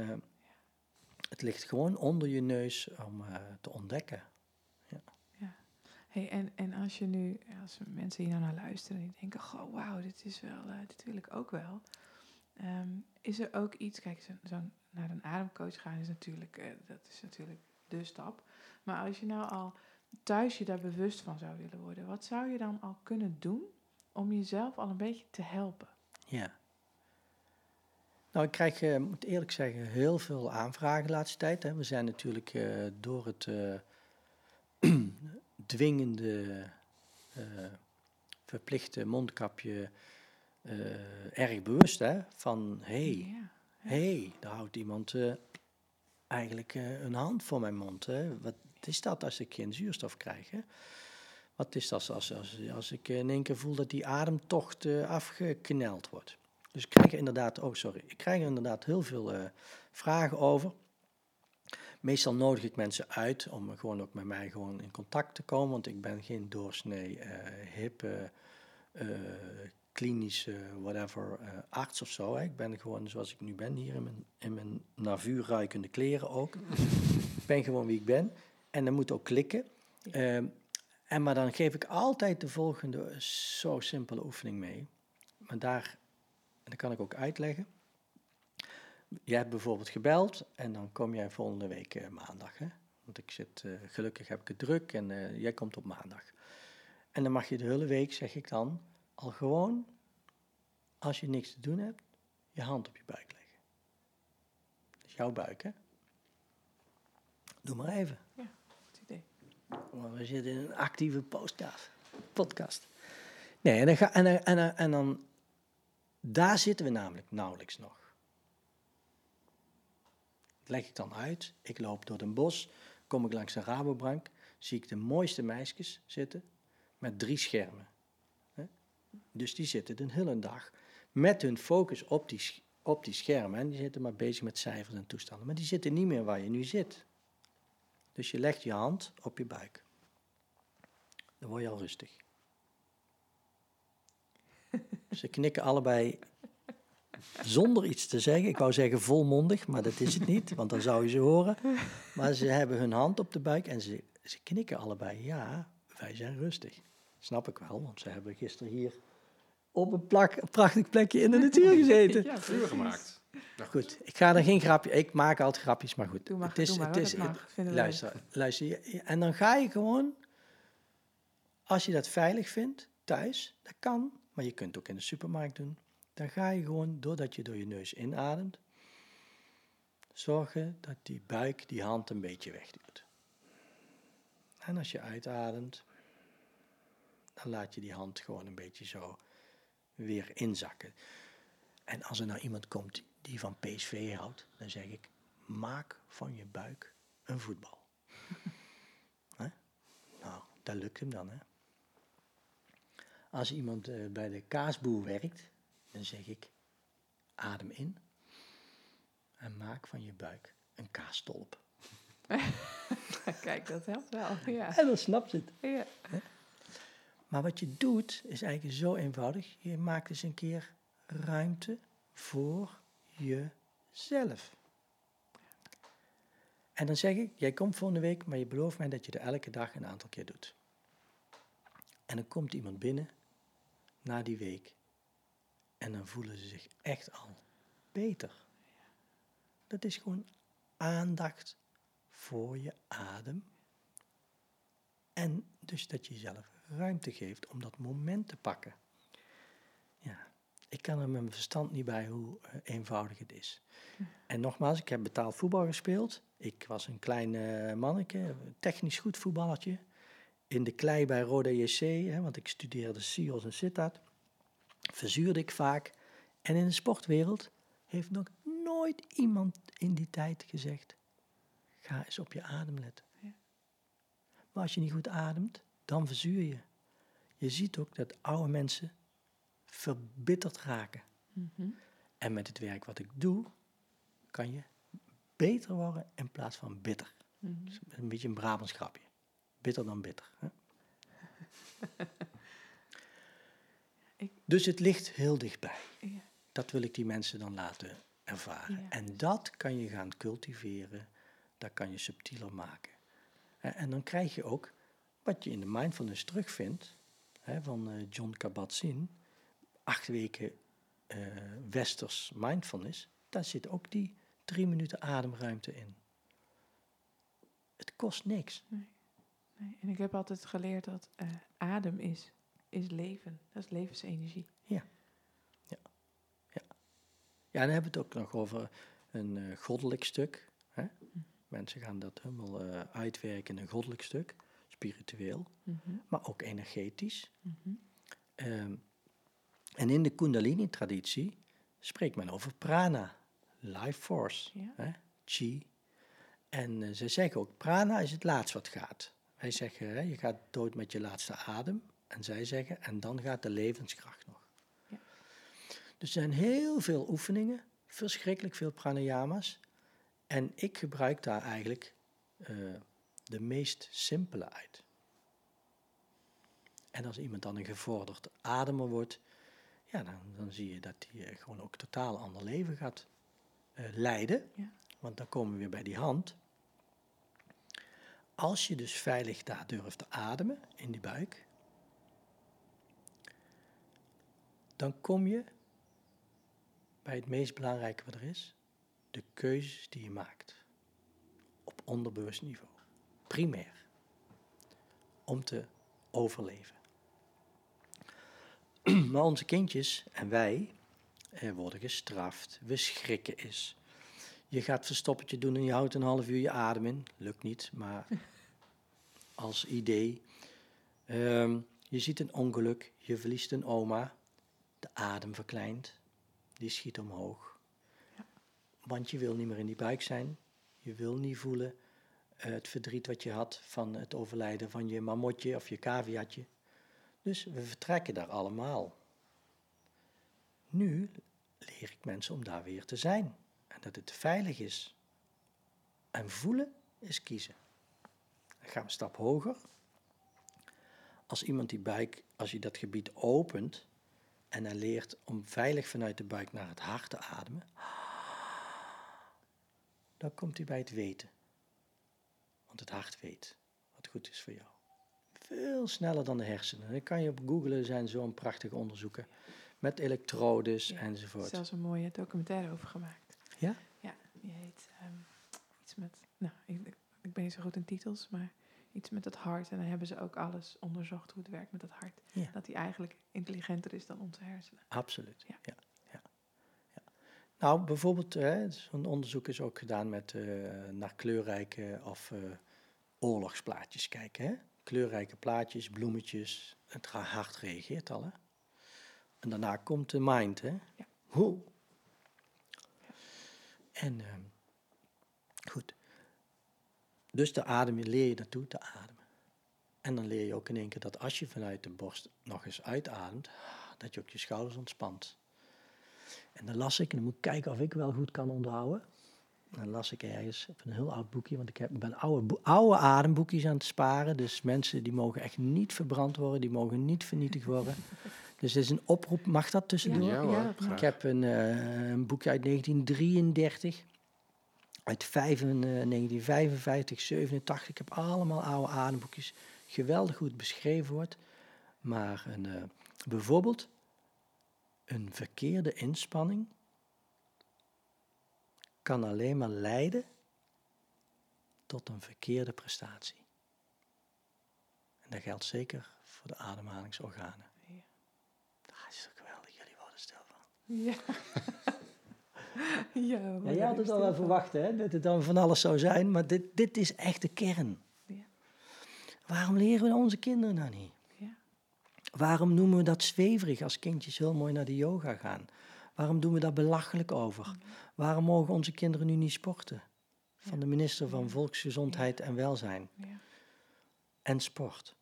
het ligt gewoon onder je neus om te ontdekken. En, en als je nu, als mensen hier nou naar luisteren en die denken, goh, wauw, dit is wel, eh, dit wil ik ook wel. Ehm, is er ook iets, kijk, zo, naar een ademcoach gaan is natuurlijk, eh, dat is natuurlijk de stap. Maar als je nou al thuis je daar bewust van zou willen worden, wat zou je dan al kunnen doen om jezelf al een beetje te helpen? Ja. Nou, ik krijg, eh, moet eerlijk zeggen, heel veel aanvragen de laatste tijd. Hè. We zijn natuurlijk door het [CLEARS THROAT] dwingende, eh, verplichte mondkapje eh, erg bewust hè, van hé, hey, Ja. hé, daar houdt iemand eh, eigenlijk een hand voor mijn mond. Hè. Wat is dat als ik geen zuurstof krijg? Hè? Wat is dat als, als, als ik in één keer voel dat die ademtocht afgekneld wordt? Dus ik krijg er inderdaad, oh sorry, ik krijg er inderdaad heel veel vragen over. Meestal nodig ik mensen uit om gewoon ook met mij gewoon in contact te komen, want ik ben geen doorsnee, eh hippe, eh, klinische, whatever, eh, arts of zo. Hè. Ik ben gewoon zoals ik nu ben, hier in mijn, in mijn naar vuur ruikende kleren ook. [LAUGHS] ik ben gewoon wie ik ben en dat moet ook klikken. Ehm, en maar dan geef ik altijd de volgende zo simpele oefening mee. Maar daar, en dat kan ik ook uitleggen. Jij hebt bijvoorbeeld gebeld en dan kom jij volgende week eh, maandag. Hè? Want ik zit, eh, gelukkig heb ik het druk en eh, jij komt op maandag. En dan mag je de hele week, zeg ik dan, al gewoon, als je niks te doen hebt, je hand op je buik leggen. Dat is jouw buik, hè? Doe maar even. Goed idee. Want we zitten in een actieve podcast. podcast. Nee, en dan, ga, en, en, dan- en dan, daar zitten we namelijk nauwelijks nog. Leg ik dan uit. Ik loop door een bos, kom ik langs een Rabobank, zie ik de mooiste meisjes zitten met drie schermen. Dus die zitten de hele dag met hun focus op die, op die schermen. En die zitten maar bezig met cijfers en toestanden. Maar die zitten niet meer waar je nu zit. Dus je legt je hand op je buik. Dan word je al rustig. [LAUGHS] Ze knikken allebei zonder iets te zeggen. Ik wou zeggen volmondig, maar dat is het niet, want dan zou je ze horen. Maar ze hebben hun hand op de buik en ze, ze knikken allebei. Ja, wij zijn rustig. Snap ik wel, want ze hebben gisteren hier op een plak, een prachtig plekje in de natuur gezeten. Ja, Vuur gemaakt. Nou, Goed, ik ga er geen grapje. Ik maak altijd grapjes, maar goed. Doe maar, het is, doe maar het is, mag. Het luister, luister. En dan ga je gewoon, als je dat veilig vindt, thuis, dat kan, maar je kunt het ook in de supermarkt doen. Dan ga je gewoon, doordat je door je neus inademt, zorgen dat die buik die hand een beetje wegduwt. En als je uitademt, dan laat je die hand gewoon een beetje zo weer inzakken. En als er nou iemand komt die van PSV houdt, dan zeg ik, maak van je buik een voetbal. [LAUGHS] Nou, dat lukt hem dan, hè. Als iemand eh, bij de kaasboer werkt, dan zeg ik, adem in en maak van je buik een kaasstolp. [LAUGHS] Kijk, dat helpt wel. Ja. En dan snapt het. ja. Maar wat je doet, is eigenlijk zo eenvoudig. Je maakt eens een keer ruimte voor jezelf. En dan zeg ik, jij komt volgende week, maar je belooft mij dat je er elke dag een aantal keer doet. En dan komt iemand binnen na die week en dan voelen ze zich echt al beter. Dat is gewoon aandacht voor je adem. En dus dat je jezelf ruimte geeft om dat moment te pakken. Ja, ik kan er met mijn verstand niet bij hoe eh, eenvoudig het is. En nogmaals, ik heb betaald voetbal gespeeld. Ik was een klein eh, manneke, technisch goed voetballertje. In de klei bij Roda JC, hè, want ik studeerde SIOS en Sittard. Verzuurde ik vaak. En in de sportwereld heeft nog nooit iemand in die tijd gezegd... ga eens op je adem letten. Maar als je niet goed ademt, dan verzuur je. Je ziet ook dat oude mensen verbitterd raken. Mhm. En met het werk wat ik doe, kan je beter worden in plaats van bitter. Mhm. Een beetje een Brabants grapje. Bitter dan bitter. Hè? [LAUGHS] Dus het ligt heel dichtbij. Ja. Dat wil ik die mensen dan laten ervaren. Ja. En dat kan je gaan cultiveren, dat kan je subtieler maken. En dan krijg je ook wat je in de mindfulness terugvindt, hè, van eh, John Kabat-Zinn, acht weken eh, westers mindfulness, daar zit ook die drie minuten ademruimte in. Het kost niks. Nee. En ik heb altijd geleerd dat eh, adem is, is leven. Dat is levensenergie. Ja, dan hebben we het ook nog over een eh, goddelijk stuk. Hè? Mensen gaan dat helemaal eh, uitwerken in een goddelijk stuk, spiritueel, Mhm. maar ook energetisch. Mhm. Ehm, en in de Kundalini-traditie spreekt men over prana, life force, Ja. hè? chi. En eh, ze zeggen ook, prana is het laatste wat gaat. Wij zeggen, hè, je gaat dood met je laatste adem. En zij zeggen, en dan gaat de levenskracht nog. Ja. Dus er zijn heel veel oefeningen, verschrikkelijk veel pranayama's. En ik gebruik daar eigenlijk eh, de meest simpele uit. En als iemand dan een gevorderd ademer wordt, ja, dan, dan zie je dat hij eh, gewoon ook totaal ander leven gaat eh, leiden. Ja. Want dan komen we weer bij die hand. Als je dus veilig daar durft te ademen, in die buik, dan kom je bij het meest belangrijke wat er is, de keuzes die je maakt. Op onderbewust niveau. Primair. Om te overleven. [CLEARS THROAT] Maar onze kindjes en wij eh, worden gestraft. We schrikken eens. Je gaat verstoppertje doen en je houdt een half uur je adem in. Lukt niet, maar [LAUGHS] als idee. Ehm, je ziet een ongeluk, je verliest een oma. De adem verkleint, die schiet omhoog. Want je wil niet meer in die buik zijn. Je wil niet voelen eh, het verdriet wat je had van het overlijden van je mamotje of je caviatje. Dus we vertrekken daar allemaal. Nu leer ik mensen om daar weer te zijn. En dat het veilig is. En voelen is kiezen. Dan gaan we een stap hoger. Als iemand die buik, als je dat gebied opent en hij leert om veilig vanuit de buik naar het hart te ademen, dan komt hij bij het weten. Want het hart weet wat goed is voor jou. Veel sneller dan de hersenen. Dan kan je op googlen, er zijn zo'n prachtige onderzoeken met elektrodes Ja, enzovoort. Zelfs een mooie documentaire over gemaakt. Ja? Ja, die heet ehm, iets met, nou, ik ben niet zo goed in titels, maar iets met het hart. En dan hebben ze ook alles onderzocht hoe het werkt met het hart. Ja. Dat die eigenlijk intelligenter is dan onze hersenen. Absoluut. Ja. Ja. Ja, ja. Nou, bijvoorbeeld, hè, zo'n onderzoek is ook gedaan met eh, naar kleurrijke of eh, oorlogsplaatjes kijken. Hè? Kleurrijke plaatjes, bloemetjes, het hart reageert al. Hè? En daarna komt de mind. Hè? Ja. Hoe? En ehm, goed. Dus de adem, leer je naartoe te ademen. En dan leer je ook in één keer dat als je vanuit de borst nog eens uitademt, dat je ook je schouders ontspant. En dan las ik, en dan moet ik kijken of ik wel goed kan onthouden. Dan las ik ergens op een heel oud boekje, want ik heb, ik ben oude, oude ademboekjes aan het sparen. Dus mensen die mogen echt niet verbrand worden, die mogen niet vernietigd worden. [LAUGHS] Dus dit is een oproep, mag dat tussendoor? Ja. Ik heb een, eh, een boekje uit 1933, uit vijf- eh, 1955, 87. Ik heb allemaal oude ademboekjes. Geweldig het beschreven wordt. Maar een, eh, bijvoorbeeld een verkeerde inspanning kan alleen maar leiden tot een verkeerde prestatie. En dat geldt zeker voor de ademhalingsorganen. Ja. Dat is toch geweldig, jullie worden stil van. Ja. [LAUGHS] [LAUGHS] ja, Ja, je had het al wel verwacht, hè, dat het dan van alles zou zijn, maar dit, dit is echt de kern. Ja. Waarom leren we onze kinderen nou niet? Ja. Waarom noemen we dat zweverig als kindjes heel mooi naar de yoga gaan? Waarom doen we daar belachelijk over? Waarom mogen onze kinderen nu niet sporten? Van de minister van. Volksgezondheid en Welzijn Ja. en sport.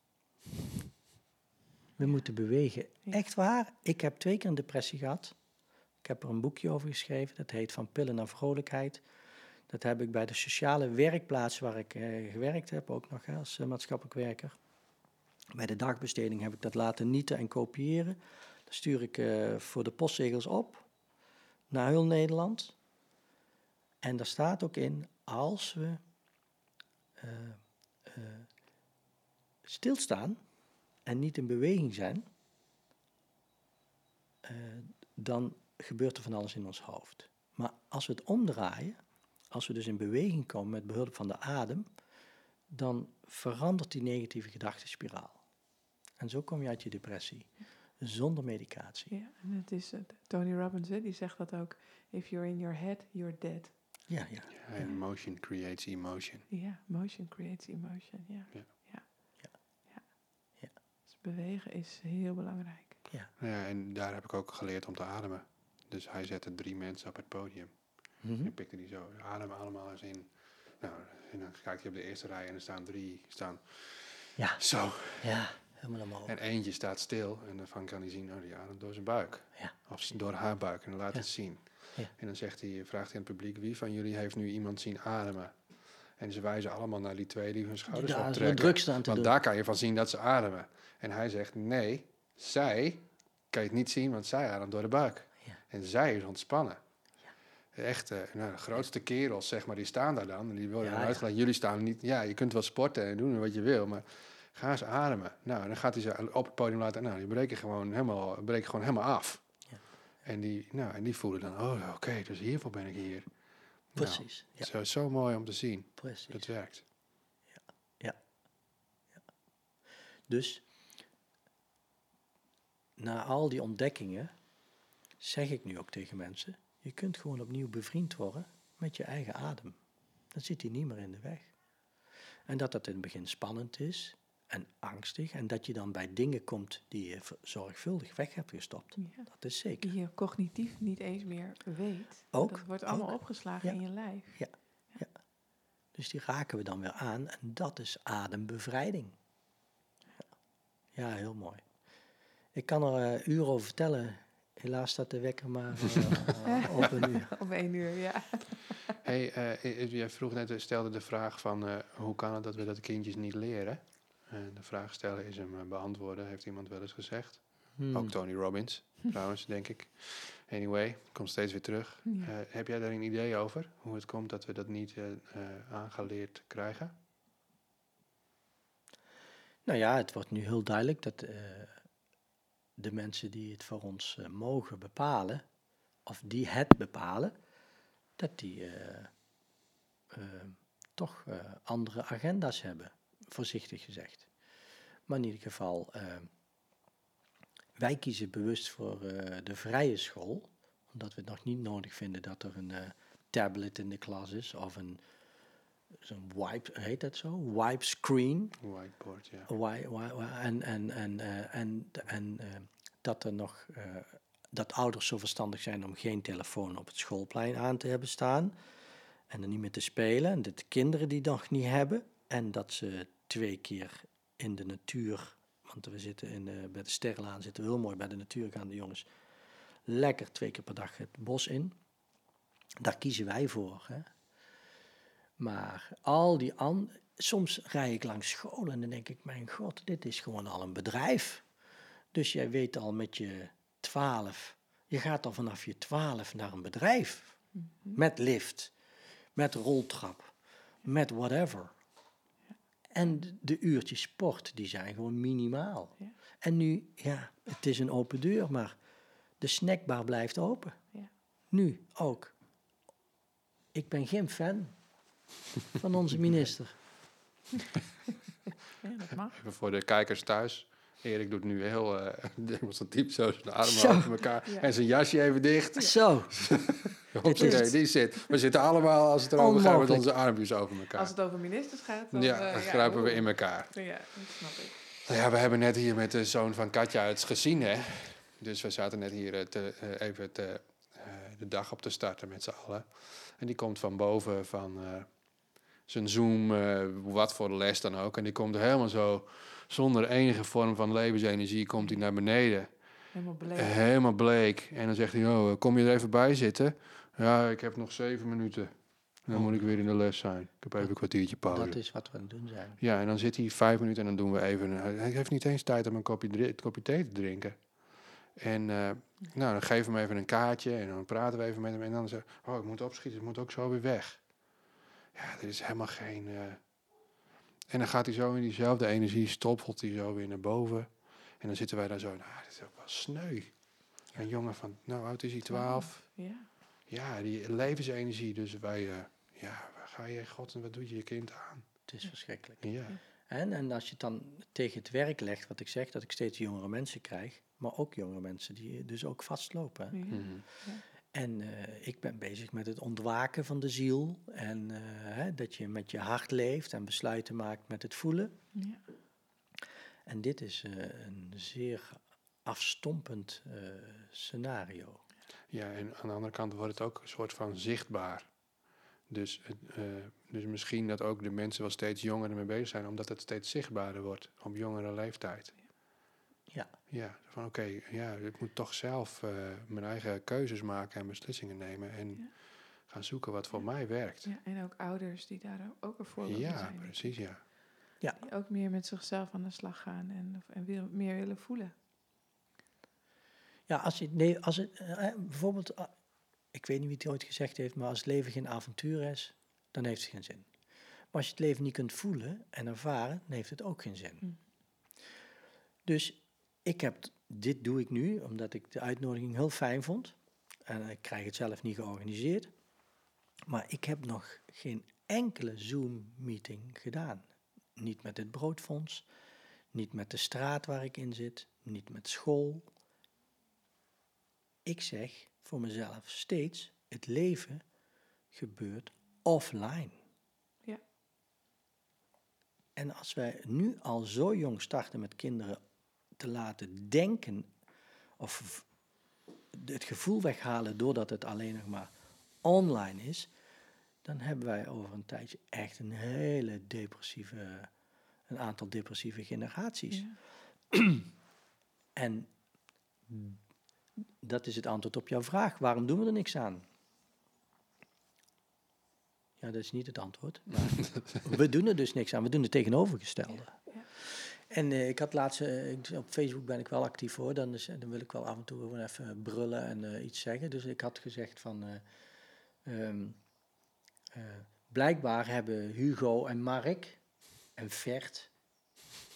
We moeten bewegen. Echt waar. Ik heb twee keer een depressie gehad. Ik heb er een boekje over geschreven. Dat heet Van pillen naar vrolijkheid. Dat heb ik bij de sociale werkplaats waar ik eh, gewerkt heb, ook nog hè, als eh, maatschappelijk werker. Bij de dagbesteding heb ik dat laten nieten en kopiëren. Dat stuur ik eh, voor de postzegels op naar heel Nederland. En daar staat ook in, als we eh, eh, stilstaan en niet in beweging zijn, eh, dan gebeurt er van alles in ons hoofd. Maar als we het omdraaien, als we dus in beweging komen met behulp van de adem, dan verandert die negatieve gedachtenspiraal. En zo kom je uit je depressie, zonder medicatie. Ja, en het is eh, Tony Robbins, hè, die zegt dat ook. If you're in your head, you're dead. Ja, ja. Ja, en motion creates emotion. Ja, motion creates emotion. Ja. Ja. Ja. Ja. Ja. Ja. Dus bewegen is heel belangrijk. ja. Ja, en daar heb ik ook geleerd om te ademen. Dus hij zette drie mensen op het podium. Mhm. En pikte die zo, adem allemaal eens in. Nou, en dan kijkt hij op de eerste rij en er staan drie staan Ja, zo. ja, helemaal omhoog. En eentje staat stil en daarvan kan hij zien, oh, die ademt door zijn buik. Ja. Of door haar buik en dan laat Ja. het zien. Ja. En dan zegt hij, vraagt hij aan het publiek, wie van jullie heeft nu iemand zien ademen? En ze wijzen allemaal naar die twee die hun schouders optrekken. druk staan te Want doen. daar kan je van zien dat ze ademen. En hij zegt, nee, zij kan je het niet zien, want zij ademt door de buik. Ja. En zij is ontspannen. Echt, eh, nou, de grootste kerels, zeg maar, die staan daar dan. En die worden Ja, dan ja. uitgelegd, jullie staan niet... Ja, je kunt wel sporten en doen wat je wil, maar ga eens ademen. Nou, dan gaat hij ze op het podium laten... Nou, die breken gewoon helemaal, breken gewoon helemaal af. Ja. En, die, nou, en die voelen dan, oh, oké, dus hiervoor ben ik hier. Precies, ja, Nou, zo, zo mooi om te zien. precies. Het werkt. Dus na al die ontdekkingen zeg ik nu ook tegen mensen: je kunt gewoon opnieuw bevriend worden met je eigen adem. Dan zit hij niet meer in de weg. En dat dat in het begin spannend is en angstig en dat je dan bij dingen komt die je zorgvuldig weg hebt gestopt. Ja. Dat is zeker. Die je cognitief niet eens meer weet. Ook, Dat wordt allemaal ook. opgeslagen Ja. in je lijf. Dus die raken we dan weer aan en dat is adembevrijding. Ja, ja heel mooi. Ik kan er eh, uren over vertellen. Helaas staat de wekker maar [LAUGHS] eh, op een uur. [LAUGHS] Om één uur, ja. Hey, eh, eh, jij vroeg net, stelde de vraag van eh, hoe kan het dat we dat kindjes niet leren? En de vraag stellen is hem beantwoorden, heeft iemand wel eens gezegd. Hmm. Ook Tony Robbins, trouwens, [LAUGHS] denk ik. Anyway, komt steeds weer terug. Ja. Eh, heb jij daar een idee over? Hoe het komt dat we dat niet eh, eh, aangeleerd krijgen? Nou ja, het wordt nu heel duidelijk dat eh, de mensen die het voor ons eh, mogen bepalen, of die het bepalen, dat die eh, eh, toch andere agenda's hebben, voorzichtig gezegd. Maar in ieder geval, wij kiezen bewust voor de vrije school, omdat we het nog niet nodig vinden dat er een tablet in de klas is of een zo'n wipe, heet dat zo? Wipe screen. Whiteboard, ja. En en, en, eh, en, en eh, dat er nog eh, dat ouders zo verstandig zijn om geen telefoon op het schoolplein aan te hebben staan en er niet meer te spelen. En dat de kinderen die nog niet hebben en dat ze twee keer in de natuur, want we zitten in de, bij de Sterrelaan zitten we heel mooi bij de natuur gaan de jongens lekker twee keer per dag het bos in. Daar kiezen wij voor. Hè? Maar al die an soms rij ik langs scholen en dan denk ik, mijn god, dit is gewoon al een bedrijf. Dus jij weet al met je twaalf, je gaat al vanaf je twaalf naar een bedrijf. Met lift, met roltrap, met whatever. En de- de uurtjes sport, die zijn gewoon minimaal. Ja. En nu, ja, het is een open deur, maar de snackbar blijft open. Ja. Nu ook. Ik ben geen fan van onze minister. Ja, dat mag. Even voor de kijkers thuis. Erik doet nu heel [LAUGHS] uh, demonstratief zo zijn armen Zo. over elkaar. Ja. En zijn jasje even dicht. Zo, [LAUGHS] Hoppakee, is- die zit. We zitten allemaal, als het erover gaat, met onze armpjes over elkaar. Als het over ministers gaat, dan, ja, eh, dan grijpen we in elkaar. Ja, dat snap ik. Nou ja, we hebben net hier met de zoon van Katja het gezien, hè. Dus we zaten net hier eh, te, eh, even te, eh, de dag op te starten met z'n allen. En die komt van boven van eh, zijn Zoom, eh, wat voor les dan ook. En die komt helemaal zo, zonder enige vorm van levensenergie, komt hij naar beneden. Helemaal beleefd. Helemaal bleek. En dan zegt hij, oh, kom je er even bij zitten? Ja, ik heb nog zeven minuten. Dan moet ik weer in de les zijn. Ik heb even een kwartiertje pauze. dat is wat we aan het doen zijn. Ja, en dan zit hij vijf minuten en dan doen we even... een- Hij heeft niet eens tijd om een kopje thee te drinken. En eh, nou, dan geven we hem even een kaartje en dan praten we even met hem. En dan zegt oh, ik moet opschieten, ik moet ook zo weer weg. Ja, er is helemaal geen... eh, En dan gaat hij zo in diezelfde energie, stoppelt hij zo weer naar boven. En dan zitten wij daar zo, nou, dit is ook wel sneu. Een jongen van, nou, oud is hij, twaalf. Ja. Ja, die levensenergie. Dus wij, eh, ja, waar ga je, god, en wat doet je je kind aan? Het is verschrikkelijk. Ja. En, en als je het dan tegen het werk legt, wat ik zeg, dat ik steeds jongere mensen krijg, maar ook jongere mensen die dus ook vastlopen. Ja. En eh, ik ben bezig met het ontwaken van de ziel en eh, hè, dat je met je hart leeft en besluiten maakt met het voelen. Ja. En dit is eh, een zeer afstompend eh, scenario. Ja, en aan de andere kant wordt het ook een soort van zichtbaar. Dus, het, eh, dus misschien dat ook de mensen wel steeds jonger ermee bezig zijn, omdat het steeds zichtbaarder wordt op jongere leeftijd. Ja. Ja, van oké, ja, ik moet toch zelf eh, mijn eigen keuzes maken en beslissingen nemen en Ja. gaan zoeken wat voor mij werkt. ja, en ook ouders die daar ook een voorbeeld Ja, van zijn. precies, ja. Die ook meer met zichzelf aan de slag gaan en, en wil, meer willen voelen. Ja, als je, nee, als het, eh, eh, bijvoorbeeld, eh, ik weet niet wie het ooit gezegd heeft, maar als het leven geen avontuur is, dan heeft het geen zin. Maar als je het leven niet kunt voelen en ervaren, dan heeft het ook geen zin. Mm. Dus ik heb, dit doe ik nu, omdat ik de uitnodiging heel fijn vond. En ik krijg het zelf niet georganiseerd. Maar ik heb nog geen enkele Zoom-meeting gedaan. Niet met het broodfonds, niet met de straat waar ik in zit, niet met school. Ik zeg voor mezelf steeds, het leven gebeurt offline. Ja. En als wij nu al zo jong starten met kinderen te laten denken of het gevoel weghalen doordat het alleen nog maar online is, dan hebben wij over een tijdje echt een hele depressieve, een aantal depressieve generaties. Ja. [CLEARS THROAT] En dat is het antwoord op jouw vraag. Waarom doen we er niks aan? Ja, dat is niet het antwoord. Maar [LAUGHS] we doen er dus niks aan. We doen het tegenovergestelde. ja. En eh, ik had laatst, eh, op Facebook ben ik wel actief hoor. Dan, is, dan wil ik wel af en toe gewoon even brullen en eh, iets zeggen. Dus ik had gezegd van... eh, ehm, eh, blijkbaar hebben Hugo en Mark en Vert...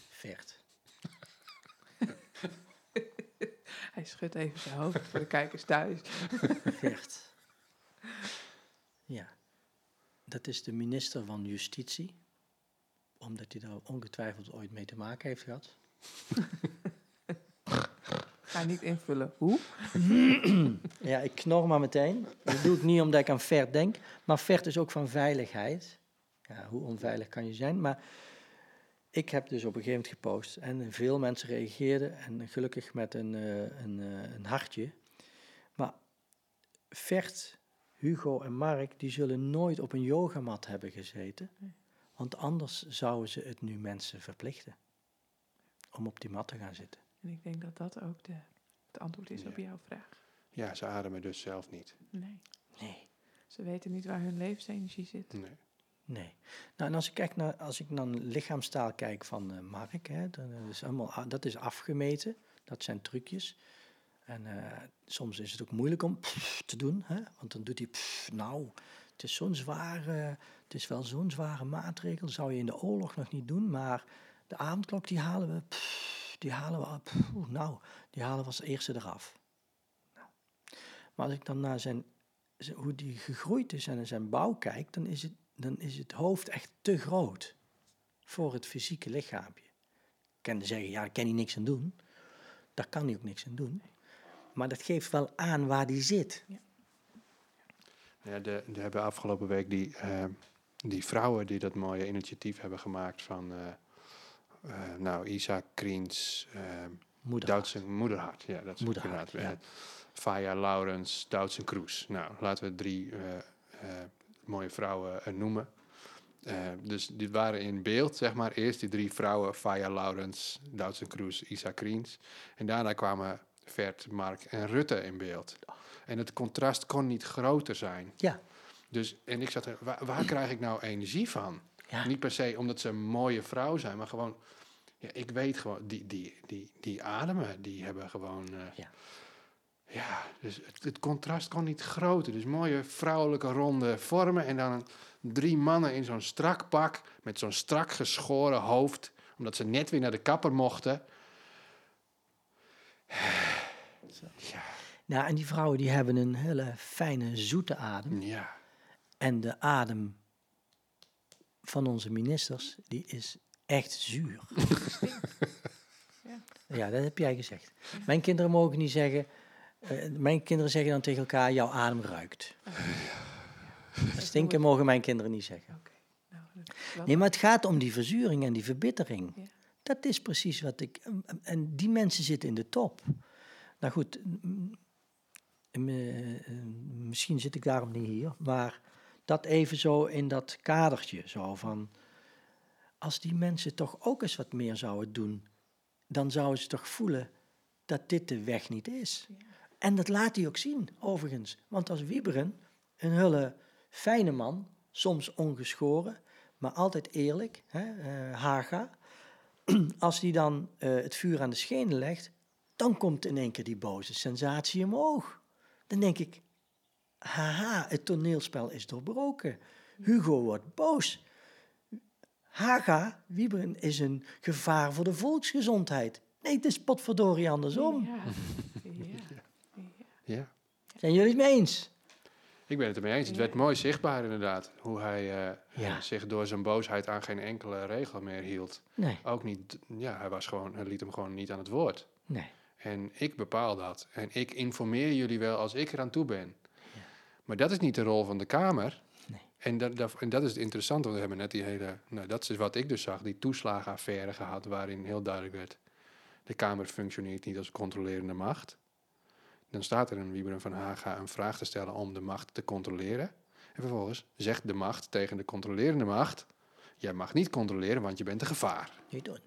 Vert. [LAUGHS] Hij schudt even zijn hoofd voor de kijkers thuis. [LAUGHS] Vert. Ja. Dat is de minister van Justitie. Omdat hij daar ongetwijfeld ooit mee te maken heeft gehad. Ga niet invullen. Hoe? Ja, ik knor maar meteen. Dat doe ik niet omdat ik aan Vert denk. Maar Vert is ook van veiligheid. Ja, hoe onveilig kan je zijn? Maar ik heb dus op een gegeven moment gepost. En veel mensen reageerden. En gelukkig met een, eh, een, eh, een hartje. Maar Vert, Hugo en Mark, die zullen nooit op een yogamat hebben gezeten. Want anders zouden ze het nu mensen verplichten. Om op die mat te gaan zitten. En ik denk dat dat ook de, het antwoord is op jouw vraag. Ja, ze ademen dus zelf niet. Nee. Nee. Ze weten niet waar hun levensenergie zit. Nee. Nee. Nou, en als ik, kijk naar, als ik naar de lichaamstaal kijk van eh, Mark, hè, dan is allemaal, dat is afgemeten. Dat zijn trucjes. En eh, soms is het ook moeilijk om pff [LAUGHS] te doen, hè, want dan doet hij, pff, nou, het is zo'n zware, het is wel zo'n zware maatregel, zou je in de oorlog nog niet doen, maar de avondklok die halen we, die halen we, pff, nou, die halen we als eerste eraf. Nou. Maar als ik dan naar zijn, hoe die gegroeid is en naar zijn bouw kijk, dan is het, dan is het hoofd echt te groot voor het fysieke lichaampje. Ik kan zeggen, ja, daar kan hij niks aan doen. Daar kan hij ook niks aan doen. Maar dat geeft wel aan waar die zit. Ja, de, de hebben afgelopen week die, eh, die vrouwen die dat mooie initiatief hebben gemaakt van, eh, nou, Isa Kriens, eh Moeder. Duitse Moederhart. Ja, dat is Moederhart, ja. eh, Faya Laurens, Duitse Kroes. Nou, laten we drie mooie vrouwen noemen. Dus die waren in beeld, zeg maar. Eerst die drie vrouwen, Faya Laurens, Duitse Kroes, Isa Kriens. En daarna kwamen Vert, Mark en Rutte in beeld. En het contrast kon niet groter zijn. Ja, Dus, en ik zat er, waar, waar krijg ik nou energie van? ja. Niet per se omdat ze een mooie vrouw zijn, maar gewoon, ja, ik weet gewoon, die, die, die, die ademen, die hebben gewoon, eh, Ja. ja, dus het, het contrast kon niet groter. Dus mooie vrouwelijke ronde vormen en dan drie mannen in zo'n strak pak met zo'n strak geschoren hoofd, omdat ze net weer naar de kapper mochten. Ja, Nou, en die vrouwen die hebben een hele fijne, zoete adem. ja, En de adem van onze ministers, die is echt zuur. [LAUGHS] Ja. Dat heb jij gezegd. Mijn kinderen mogen niet zeggen... eh, mijn kinderen zeggen dan tegen elkaar, jouw adem ruikt. Stinken mogen mijn kinderen niet zeggen. Nou, Nee, maar het gaat om die verzuring en die verbittering. Ja. Dat is precies wat ik... En die mensen zitten in de top. Nou goed, misschien zit ik daarom niet hier, maar dat even zo in dat kadertje, zo van... Als die mensen toch ook eens wat meer zouden doen, dan zouden ze toch voelen dat dit de weg niet is. En dat laat hij ook zien, overigens. Want als Wieberen, een hele fijne man, soms ongeschoren, maar altijd eerlijk, hè, eh, Haga, [CLEARS THROAT] als hij dan eh, het vuur aan de schenen legt, dan komt in één keer die boze sensatie omhoog. Dan denk ik, haha, het toneelspel is doorbroken. Hugo wordt boos. Haga, Wieberen, is een gevaar voor de volksgezondheid. Nee, het is potverdorie andersom. Ja. ja. ja. Zijn jullie het mee eens? Ik ben het ermee eens. Het werd mooi zichtbaar inderdaad. Hoe hij eh, Ja. eh, zich door zijn boosheid aan geen enkele regel meer hield. Nee, Ook niet, ja, hij, was gewoon, hij liet hem gewoon niet aan het woord. nee. En ik bepaal dat. En ik informeer jullie wel als ik eraan toe ben. Maar dat is niet de rol van de Kamer. Nee. En, dat, dat, en dat is het interessante, want we hebben net die hele... Nou, dat is wat ik dus zag, die toeslagenaffaire gehad... waarin heel duidelijk werd... de Kamer functioneert niet als controlerende macht. Dan staat er een Wieberen van Haga een vraag te stellen om de macht te controleren. En vervolgens zegt de macht tegen de controlerende macht... jij mag niet controleren, want je bent een gevaar. Niet doen.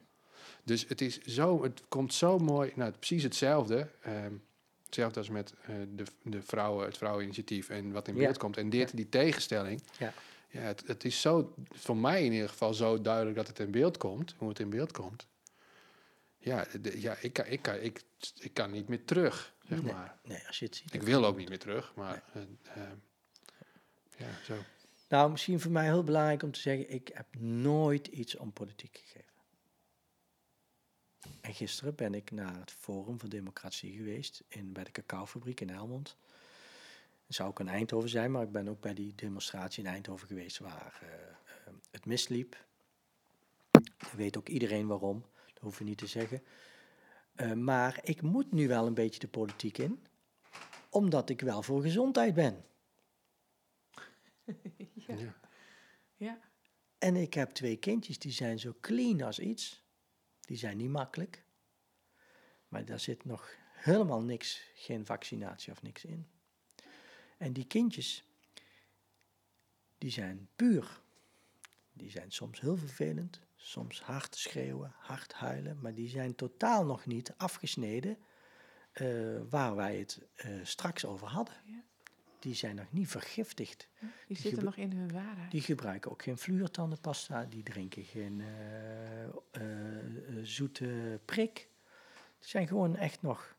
Dus het, is zo, het komt zo mooi, nou, precies hetzelfde. ehm, hetzelfde als met eh, de, de vrouwen, het vrouweninitiatief en wat in Ja. beeld komt. En dit, die tegenstelling. Ja. Ja, het, het is zo, voor mij in ieder geval zo duidelijk dat het in beeld komt, hoe het in beeld komt. Ja, de- ja ik, kan, ik, kan, ik, ik kan niet meer terug, zeg Nee. maar. Nee, als je het ziet. Ik wil ook niet meer terug, maar eh, eh, ja, zo. Nou, misschien voor mij heel belangrijk om te zeggen, ik heb nooit iets om politiek gegeven. En gisteren ben ik naar het Forum voor Democratie geweest in, bij de cacaofabriek in Helmond. Het zou ook in Eindhoven zijn, maar ik ben ook bij die demonstratie in Eindhoven geweest waar eh, eh, het misliep. Weet ook iedereen waarom, dat hoef je niet te zeggen. Eh, maar ik moet nu wel een beetje de politiek in, omdat ik wel voor gezondheid ben. [LAUGHS] ja. Ja. ja. En ik heb twee kindjes die zijn zo clean als iets. Die zijn niet makkelijk. Maar daar zit nog helemaal niks, geen vaccinatie of niks in. En die kindjes, die zijn puur. Die zijn soms heel vervelend, soms hard schreeuwen, hard huilen, maar die zijn totaal nog niet afgesneden eh, waar wij het eh, straks over hadden. Ja. Die zijn nog niet vergiftigd. Die zitten nog in hun waarheid. Die gebruiken ook geen fluortandenpasta, die drinken geen eh, eh, eh, zoete prik. Het zijn gewoon echt nog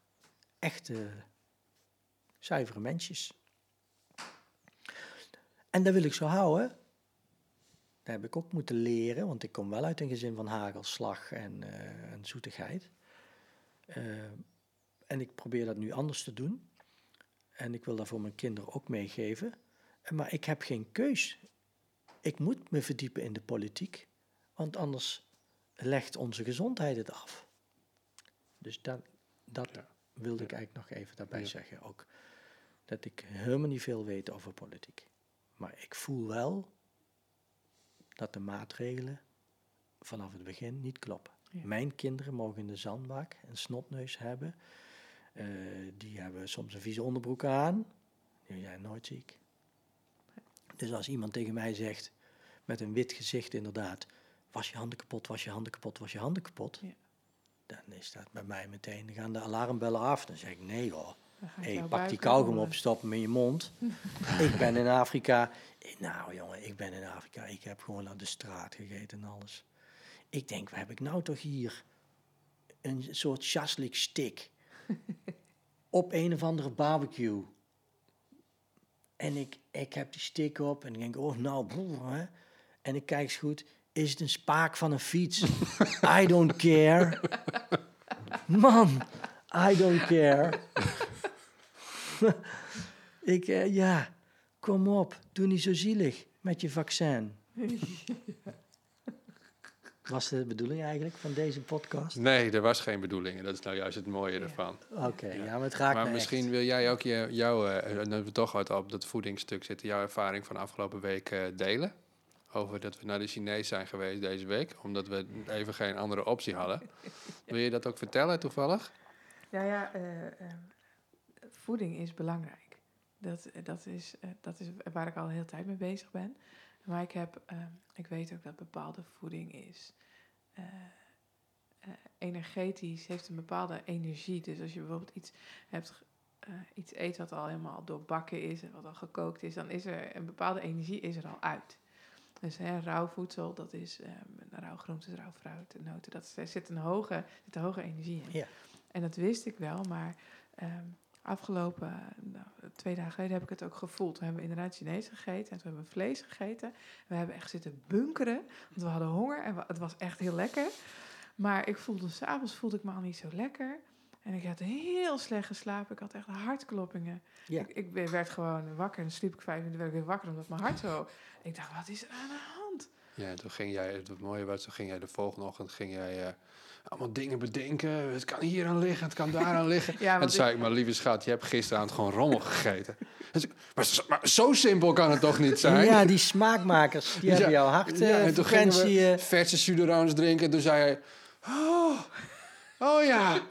echte zuivere mensjes. En dat wil ik zo houden. Dat heb ik ook moeten leren, want ik kom wel uit een gezin van hagelslag en, en zoetigheid. En ik probeer dat nu anders te doen. En ik wil dat voor mijn kinderen ook meegeven. Maar ik heb geen keus. Ik moet me verdiepen in de politiek, want anders legt onze gezondheid het af. Dus dat, dat Ja. wilde ik eigenlijk nog even daarbij Ja. zeggen ook. Dat ik helemaal niet veel weet over politiek. Maar ik voel wel dat de maatregelen vanaf het begin niet kloppen. Ja. Mijn kinderen mogen in de zandbak een snotneus hebben. Eh, die hebben soms een vieze onderbroek aan. Die zijn nooit ziek. Dus als iemand tegen mij zegt, met een wit gezicht inderdaad, was je handen kapot, was je handen kapot, was je handen kapot, Ja. dan is dat bij mij meteen, dan gaan de alarmbellen af. Dan zeg ik, nee hoor, hey, pak die kauwgom op, stop hem in je mond. [LAUGHS] ik ben in Afrika, nou jongen, ik ben in Afrika, ik heb gewoon aan de straat gegeten en alles. Ik denk, waar heb ik nou toch hier? Een soort shashlik stick. [LAUGHS] op een of andere barbecue. En ik, ik heb die stick op en ik denk, oh nou, broer, hè. En ik kijk eens goed, is het een spaak van een fiets? [LAUGHS] I don't care. Man, I don't care. [LAUGHS] ik, eh, ja, kom op, doe niet zo zielig met je vaccin. Was dat de bedoeling eigenlijk van deze podcast? Nee, er was geen bedoeling. En dat is nou juist het mooie ervan. Oké, ja. maar het raakt Maar me misschien echt. wil jij ook je, jouw, eh, en dat we toch wat op dat voedingsstuk zitten, jouw ervaring van de afgelopen week eh, delen. Over dat we naar de Chinees zijn geweest deze week, omdat we even geen andere optie hadden. [LAUGHS] Wil je dat ook vertellen toevallig? Ja, ja, eh, voeding is belangrijk. Dat, dat, is, eh, dat is waar ik al de hele tijd mee bezig ben. Maar ik, heb, eh, ik weet ook dat bepaalde voeding is eh, eh, energetisch, heeft een bepaalde energie. Dus als je bijvoorbeeld iets hebt, eh, iets eet wat al helemaal doorbakken is en wat al gekookt is, dan is er een bepaalde energie is er al uit. Dus hè, rauw voedsel, dat is eh, rauw groenten, rauw fruit, noten. Dat, er zit een hoge, zit een hoge energie in. Ja. En dat wist ik wel, maar ehm, afgelopen nou, twee dagen geleden heb ik het ook gevoeld. We hebben inderdaad Chinees gegeten en toen hebben we vlees gegeten. We hebben echt zitten bunkeren, want we hadden honger en we- het was echt heel lekker. Maar ik voelde, s'avonds voelde ik me al niet zo lekker. En ik had heel slecht geslapen. Ik had echt hartkloppingen. Ja. Ik, ik werd gewoon wakker en sliep ik vijf minuten werd ik weer wakker omdat mijn hart zo... Ik dacht, wat is er aan de hand? Ja, en toen ging jij, het mooie was, toen ging jij de volgende ochtend ging jij, eh, allemaal dingen bedenken. Het kan hier aan liggen, het kan daar aan liggen. [LAUGHS] Ja, en toen zei ik, maar lieve schat, je hebt gisteravond gewoon rommel gegeten. Maar, zo- maar zo simpel kan het toch niet zijn? Ja, die smaakmakers, die [LAUGHS] Ja, hebben jouw hart Ja, eh, en toen gingen we eh, verse Suderans drinken. En toen zei hij, oh, oh ja,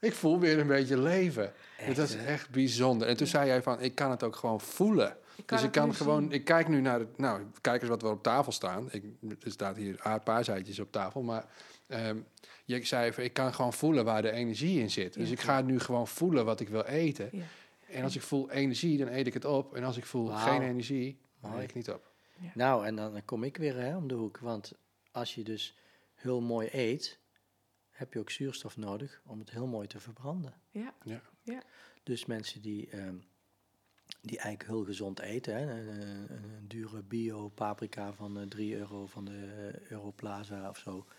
ik voel weer een beetje leven. Was hè? echt bijzonder. En toen zei jij van, ik kan het ook gewoon voelen. ik dus ik kan nu gewoon, zien. ik kijk nu naar het, nou, kijk eens wat er op tafel staan. Ik, er staat hier aardpaaseitjes op tafel, maar ehm, je zei van, ik kan gewoon voelen waar de energie in zit. Dus Ja. ik ga nu gewoon voelen wat ik wil eten. Ja. En als ik voel energie, dan eet ik het op. En als ik voel geen energie, dan eet ik niet op. Nou, en dan kom ik weer hè, om de hoek. Want als je dus heel mooi eet, heb je ook zuurstof nodig om het heel mooi te verbranden. Ja, Dus mensen die, ehm, die eigenlijk heel gezond eten, hè, een, een- een dure bio paprika van eh 3 euro van de eh, Europlaza of zo, eh,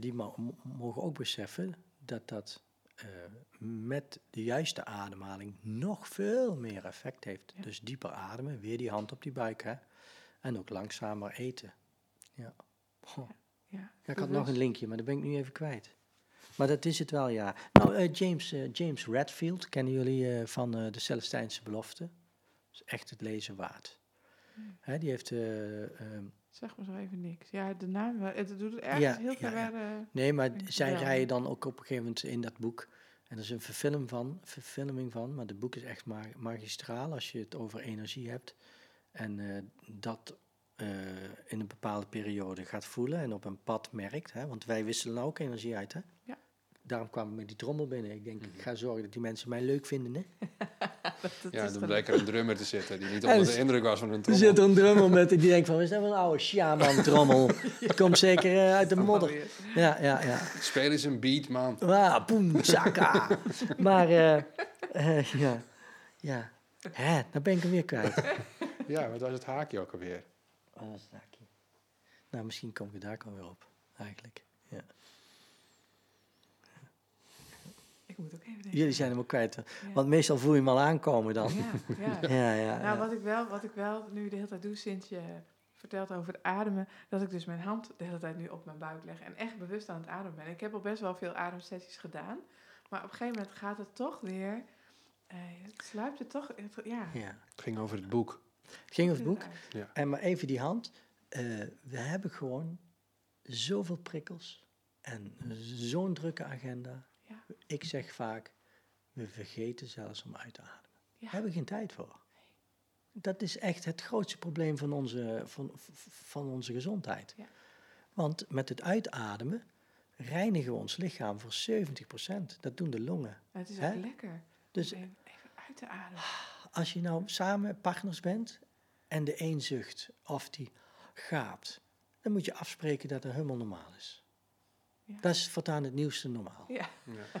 die mo- mo- mogen ook beseffen dat dat eh, met de juiste ademhaling nog veel meer effect heeft. Ja. Dus dieper ademen, weer die hand op die buik, hè. En ook langzamer eten. Ja. Ja, Ja, ik had nog een linkje, maar dat ben ik nu even kwijt. Maar dat is het wel, ja. Nou, eh, James, eh, James Redfield, kennen jullie eh, van eh, de Celestijnse belofte? Dat is echt het lezen waard. Hè, die heeft... eh, ehm, Zeg maar zo even niks. Ja, de naam, wel- het doet het Ja, heel ja, ver ja. waar, eh, nee, maar zij rijden dan ook op een gegeven moment in dat boek... En er is een verfilm van, verfilming van, maar het boek is echt ma- magistraal als je het over energie hebt. En eh, dat eh, in een bepaalde periode gaat voelen en op een pad merkt. Hè? Want wij wisselen ook energie uit. Hè? Ja. Daarom kwam ik met die trommel binnen. Ik denk, ik ga zorgen dat die mensen mij leuk vinden. Hè? [LAUGHS] dat, dat Ja, dan bleek er een drummer te zitten die niet [LAUGHS] onder de indruk was van een Er trommel. zit er een drummer met [LAUGHS] die denkt van, wat is dat voor een oude shaman trommel? Die komt zeker eh, uit de modder. weer. Ja, ja, ja. Speel eens een beat, man. Ah, boem, zaka. maar, eh, eh, ja, ja. Hè, dan ben ik hem weer kwijt. Ja, wat was het haakje ook alweer? Oh, dat is een haakje. Nou, misschien kom ik daar ook alweer op, eigenlijk. Ik moet ook even denken. Jullie zijn hem ook kwijt? Ja. want meestal voel je hem al aankomen dan. [LAUGHS] Ja, ja. Ja, ja, Nou, wat ik, wel, wat ik wel nu de hele tijd doe sinds je vertelt over het ademen, dat ik dus mijn hand de hele tijd nu op mijn buik leg en echt bewust aan het ademen ben. Ik heb al best wel veel ademsessies gedaan, maar op een gegeven moment gaat het toch weer, eh, het sluipt het toch, het, ja. ja. Het ging over het boek. Het ging over het boek. En maar even die hand. eh, we hebben gewoon zoveel prikkels en zo'n drukke agenda. Ja. Ik zeg vaak, we vergeten zelfs om uit te ademen. Ja. Daar hebben we geen tijd voor. Dat is echt het grootste probleem van onze, van, van onze gezondheid. Ja. Want met het uitademen reinigen we ons lichaam voor 70%. Dat doen de longen. En het is ook lekker. Dus Even, even uit te ademen. als je nou samen partners bent en de een zucht of die gaapt, dan moet je afspreken dat dat helemaal normaal is. Ja. Dat is voortaan het nieuwste normaal. Ja, Ja. [LAUGHS]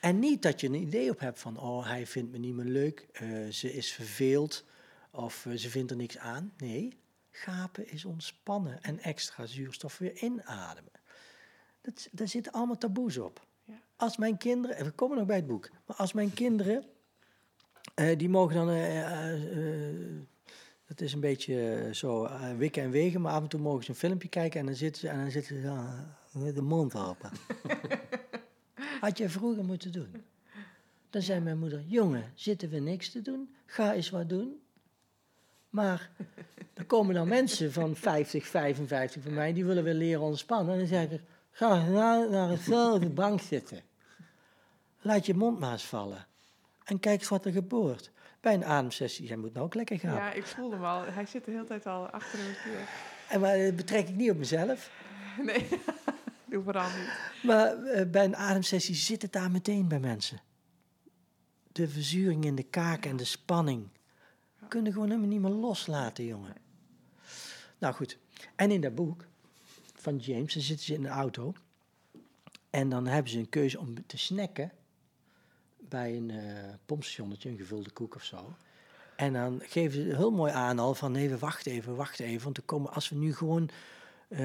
En niet dat je een idee op hebt van, oh, hij vindt me niet meer leuk, eh, ze is verveeld of eh, ze vindt er niks aan. Nee, gapen is ontspannen en extra zuurstof weer inademen. Dat, daar zitten allemaal taboes op. Ja. Als mijn kinderen, en we komen nog bij het boek, maar als mijn kinderen, eh, die mogen dan, eh, eh, eh, dat is een beetje zo wikken en wegen, maar af en toe mogen ze een filmpje kijken en dan zitten ze, en dan zitten ze met de mond open. [LAUGHS] Had je vroeger moeten doen. Dan zei mijn moeder, jongen, zitten we niks te doen? Ga eens wat doen. Maar er komen dan mensen van 50, 55 van mij, die willen weer leren ontspannen. En dan zeg ik, ga naar, naar hetzelfde [LAUGHS] bank zitten. Laat je mond maar eens vallen. En kijk eens wat er gebeurt. Bij een ademsessie, jij moet nou ook lekker gaan. ja, ik voel hem al. Hij zit de hele tijd al achter hem. En maar dat betrek ik niet op mezelf. Nee, doe niet. Maar eh, bij een ademsessie zit het daar meteen bij mensen. De verzuring in de kaak en de spanning. Kunnen gewoon helemaal niet meer loslaten, jongen. Nou goed. En in dat boek van James, dan zitten ze in de auto. En dan hebben ze een keuze om te snacken bij een eh pompstationnetje, een gevulde koek of zo. En dan geven ze heel mooi aan al van nee, we wachten even, wachten even. Want komen, als we nu gewoon eh,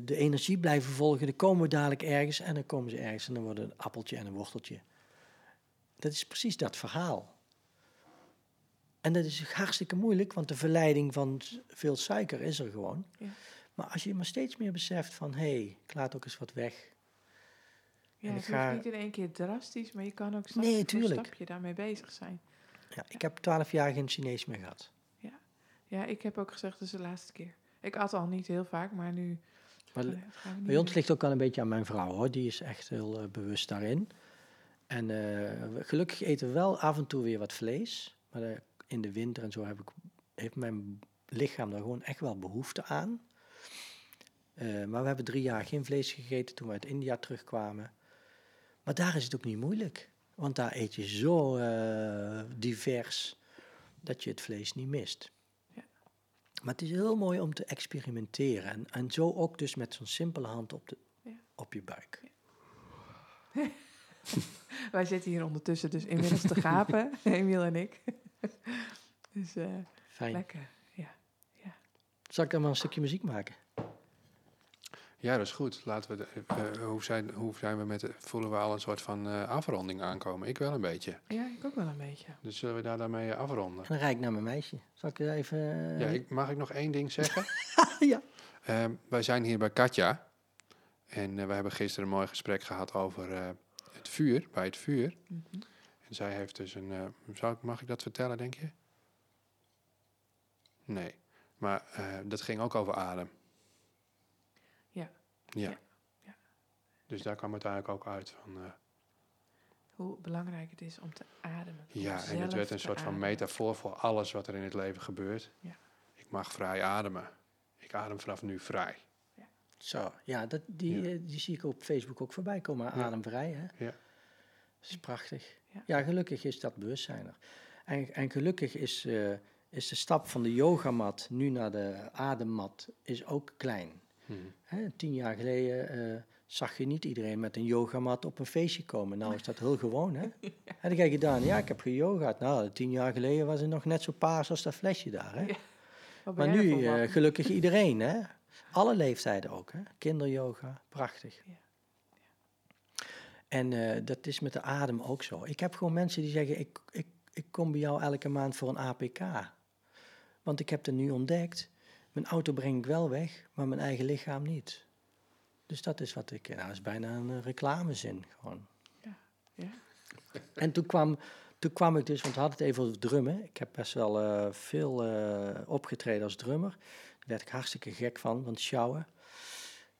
de energie blijven volgen, dan komen we dadelijk ergens. En dan komen ze ergens en dan wordt het een appeltje en een worteltje. Dat is precies dat verhaal. En dat is hartstikke moeilijk, want de verleiding van veel suiker is er gewoon. Ja. Maar als je maar steeds meer beseft van, hé, hey, ik laat ook eens wat weg. Ja, En het ik ga- niet in één keer drastisch, maar je kan ook stapje Nee, voor stapje daarmee bezig zijn. Ja, ik heb twaalf jaar geen Chinees meer gehad. Ja, ik heb ook gezegd, dat is de laatste keer. Ik at al niet heel vaak, maar nu... Maar eh, Bij ons ligt ook wel een beetje aan mijn vrouw hoor. Die is echt heel eh, bewust daarin. En eh, gelukkig eten we wel af en toe weer wat vlees. Maar in de winter en zo heb ik, heeft mijn lichaam daar gewoon echt wel behoefte aan. Maar we hebben drie jaar geen vlees gegeten toen we uit India terugkwamen. Maar daar is het ook niet moeilijk. Want daar eet je zo divers dat je het vlees niet mist. Ja. Maar het is heel mooi om te experimenteren. En, en zo ook dus met zo'n simpele hand op, de, Ja. op je buik. [LAUGHS] Wij zitten hier ondertussen dus inmiddels te gapen, [LAUGHS] Emiel en ik. [LAUGHS] dus eh, Fijn. lekker. Ja. Zal ik dan maar een stukje muziek maken? Ja, dat is goed. Laten we de, eh, hoe, zijn, hoe zijn we met de, voelen we al een soort van eh, afronding aankomen? Ik wel een beetje. Ja, ik ook wel een beetje. Dus zullen we daar dan mee afronden? En dan rijd ik naar mijn meisje. Zal ik even... eh, Ja, ik, mag ik nog één ding zeggen? [LAUGHS] ja. Ehm, wij zijn hier bij Katja. En eh, we hebben gisteren een mooi gesprek gehad over eh, het vuur, bij het vuur. Mhm. En zij heeft dus een. eh, zou ik, mag ik dat vertellen, denk je? Nee. Maar eh, dat ging ook over adem. Ja. Ja. Ja, ja. Dus daar kwam het eigenlijk ook uit van. eh, Hoe belangrijk het is om te ademen. ja, en het werd een soort van metafoor voor alles wat er in het leven gebeurt. Ja. Ik mag vrij ademen. Ik adem vanaf nu vrij. Zo, ja, dat, die, Ja. eh, die zie ik op Facebook ook voorbij komen. Ja. Ademvrij, hè? Ja. Dat is prachtig. Ja. Ja, gelukkig is dat bewustzijn er. En, en gelukkig is, eh, is de stap van de yogamat nu naar de ademmat is ook klein. Hè, tien jaar geleden eh, zag je niet iedereen met een yogamat op een feestje komen. Nou is dat heel gewoon, hè? [LAUGHS] Heb jij gedaan? Ja, ik heb geyogaat. Nou, tien jaar geleden was het nog net zo paars als dat flesje daar, hè? Ja. Maar nu eh, gelukkig [LAUGHS] iedereen, hè? Alle leeftijden ook, hè? Kinderyoga, prachtig. Ja. En eh, dat is met de adem ook zo. Ik heb gewoon mensen die zeggen, ik, ik, ik kom bij jou elke maand voor een APK. Want ik heb het nu ontdekt, mijn auto breng ik wel weg, maar mijn eigen lichaam niet. Dus dat is wat ik, nou dat is bijna een eh, reclamezin gewoon. Ja. [LAUGHS] En toen kwam, toen kwam ik dus, want we hadden het even over drummen. Ik heb best wel eh, veel eh, opgetreden als drummer. Daar werd ik hartstikke gek van, van het sjouwen.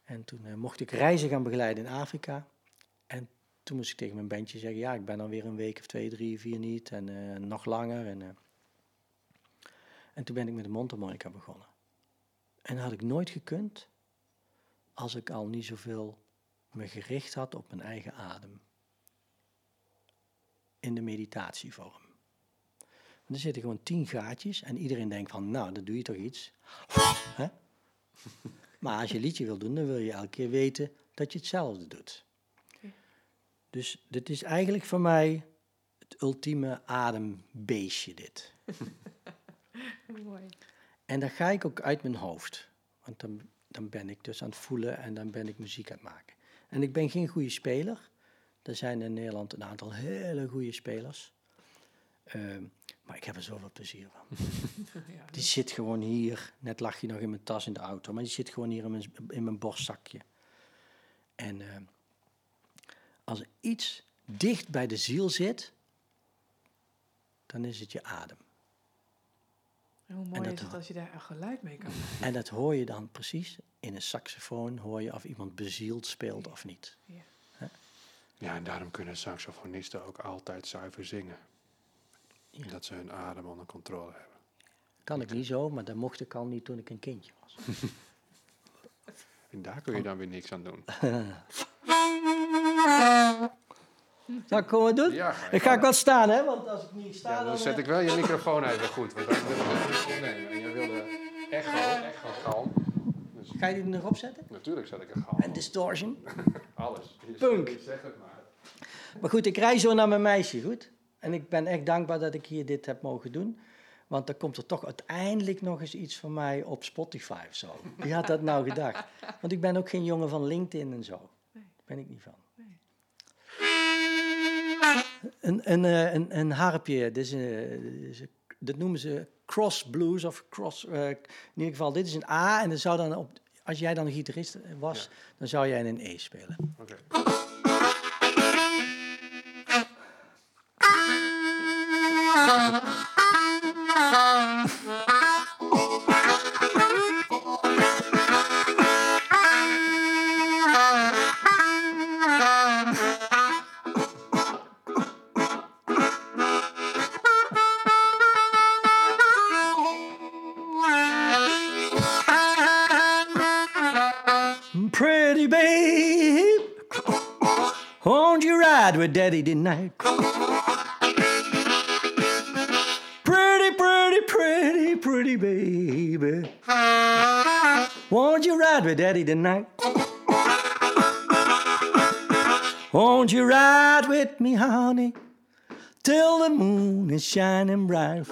En toen mocht ik reizen gaan begeleiden in Afrika. En toen moest ik tegen mijn bandje zeggen, ja, ik ben dan weer een week of twee, drie, vier niet. En nog langer. En, en toen ben ik met de mondharmonica begonnen. En dat had ik nooit gekund als ik al niet zoveel me gericht had op mijn eigen adem in de meditatievorm. En er zitten gewoon tien gaatjes en iedereen denkt van, nou, dan doe je toch iets. [LAUGHS] Maar als je liedje wil doen, dan wil je elke keer weten dat je hetzelfde doet. Dus dit is eigenlijk voor mij het ultieme adembeestje dit. [LAUGHS] Mooi. En dan ga ik ook uit mijn hoofd. Want dan, dan ben ik dus aan het voelen en dan ben ik muziek aan het maken. En ik ben geen goede speler. Er zijn in Nederland een aantal hele goede spelers. Ehm, maar ik heb er zoveel plezier van. [LAUGHS] Ja, Die zit gewoon hier. Net lag je nog in mijn tas in de auto. Maar die zit gewoon hier in mijn, in mijn borstzakje. En ehm, als er iets dicht bij de ziel zit, dan is het je adem. En hoe mooi dat is het als je daar een geluid mee kan En dat hoor je dan precies in een saxofoon. Hoor je of iemand bezield speelt of niet. Ja, en daarom kunnen saxofonisten ook altijd zuiver zingen. Ja. Dat ze hun adem onder controle hebben. Kan ik niet zo, maar dat mocht ik al niet toen ik een kindje was. En daar kun je dan weer niks aan doen. [LAUGHS] [LAUGHS] Zal ik gewoon doen? Ja, ga Dan ga ik wel staan, hè? Want als ik niet sta, Ja, dan... dan zet eh, ik wel je microfoon even goed. Want dan wil ik opnemen. En je wilde echo, echo galm. Dus Ga je die erop zetten? natuurlijk zet ik een galm. En distortion. [LAUGHS] Alles. Punk. Zeg het maar. Maar goed, ik rij zo naar mijn meisje, goed? En ik ben echt dankbaar dat ik hier dit heb mogen doen. Want dan komt er toch uiteindelijk nog eens iets van mij op Spotify of zo. Wie had dat nou gedacht? [LAUGHS] Want ik ben ook geen jongen van LinkedIn en zo. Nee. Ben ik niet van. Een, een, eh, een, een harpje, dit is een, dat noemen ze cross blues of cross... eh, in ieder geval, dit is een A en dan zou dan op, als jij dan een gitarist was, Ja. dan zou jij een E spelen. With daddy tonight? Pretty, pretty, pretty, pretty baby, won't you ride with daddy tonight? Won't you ride with me, honey, till the moon is shining bright?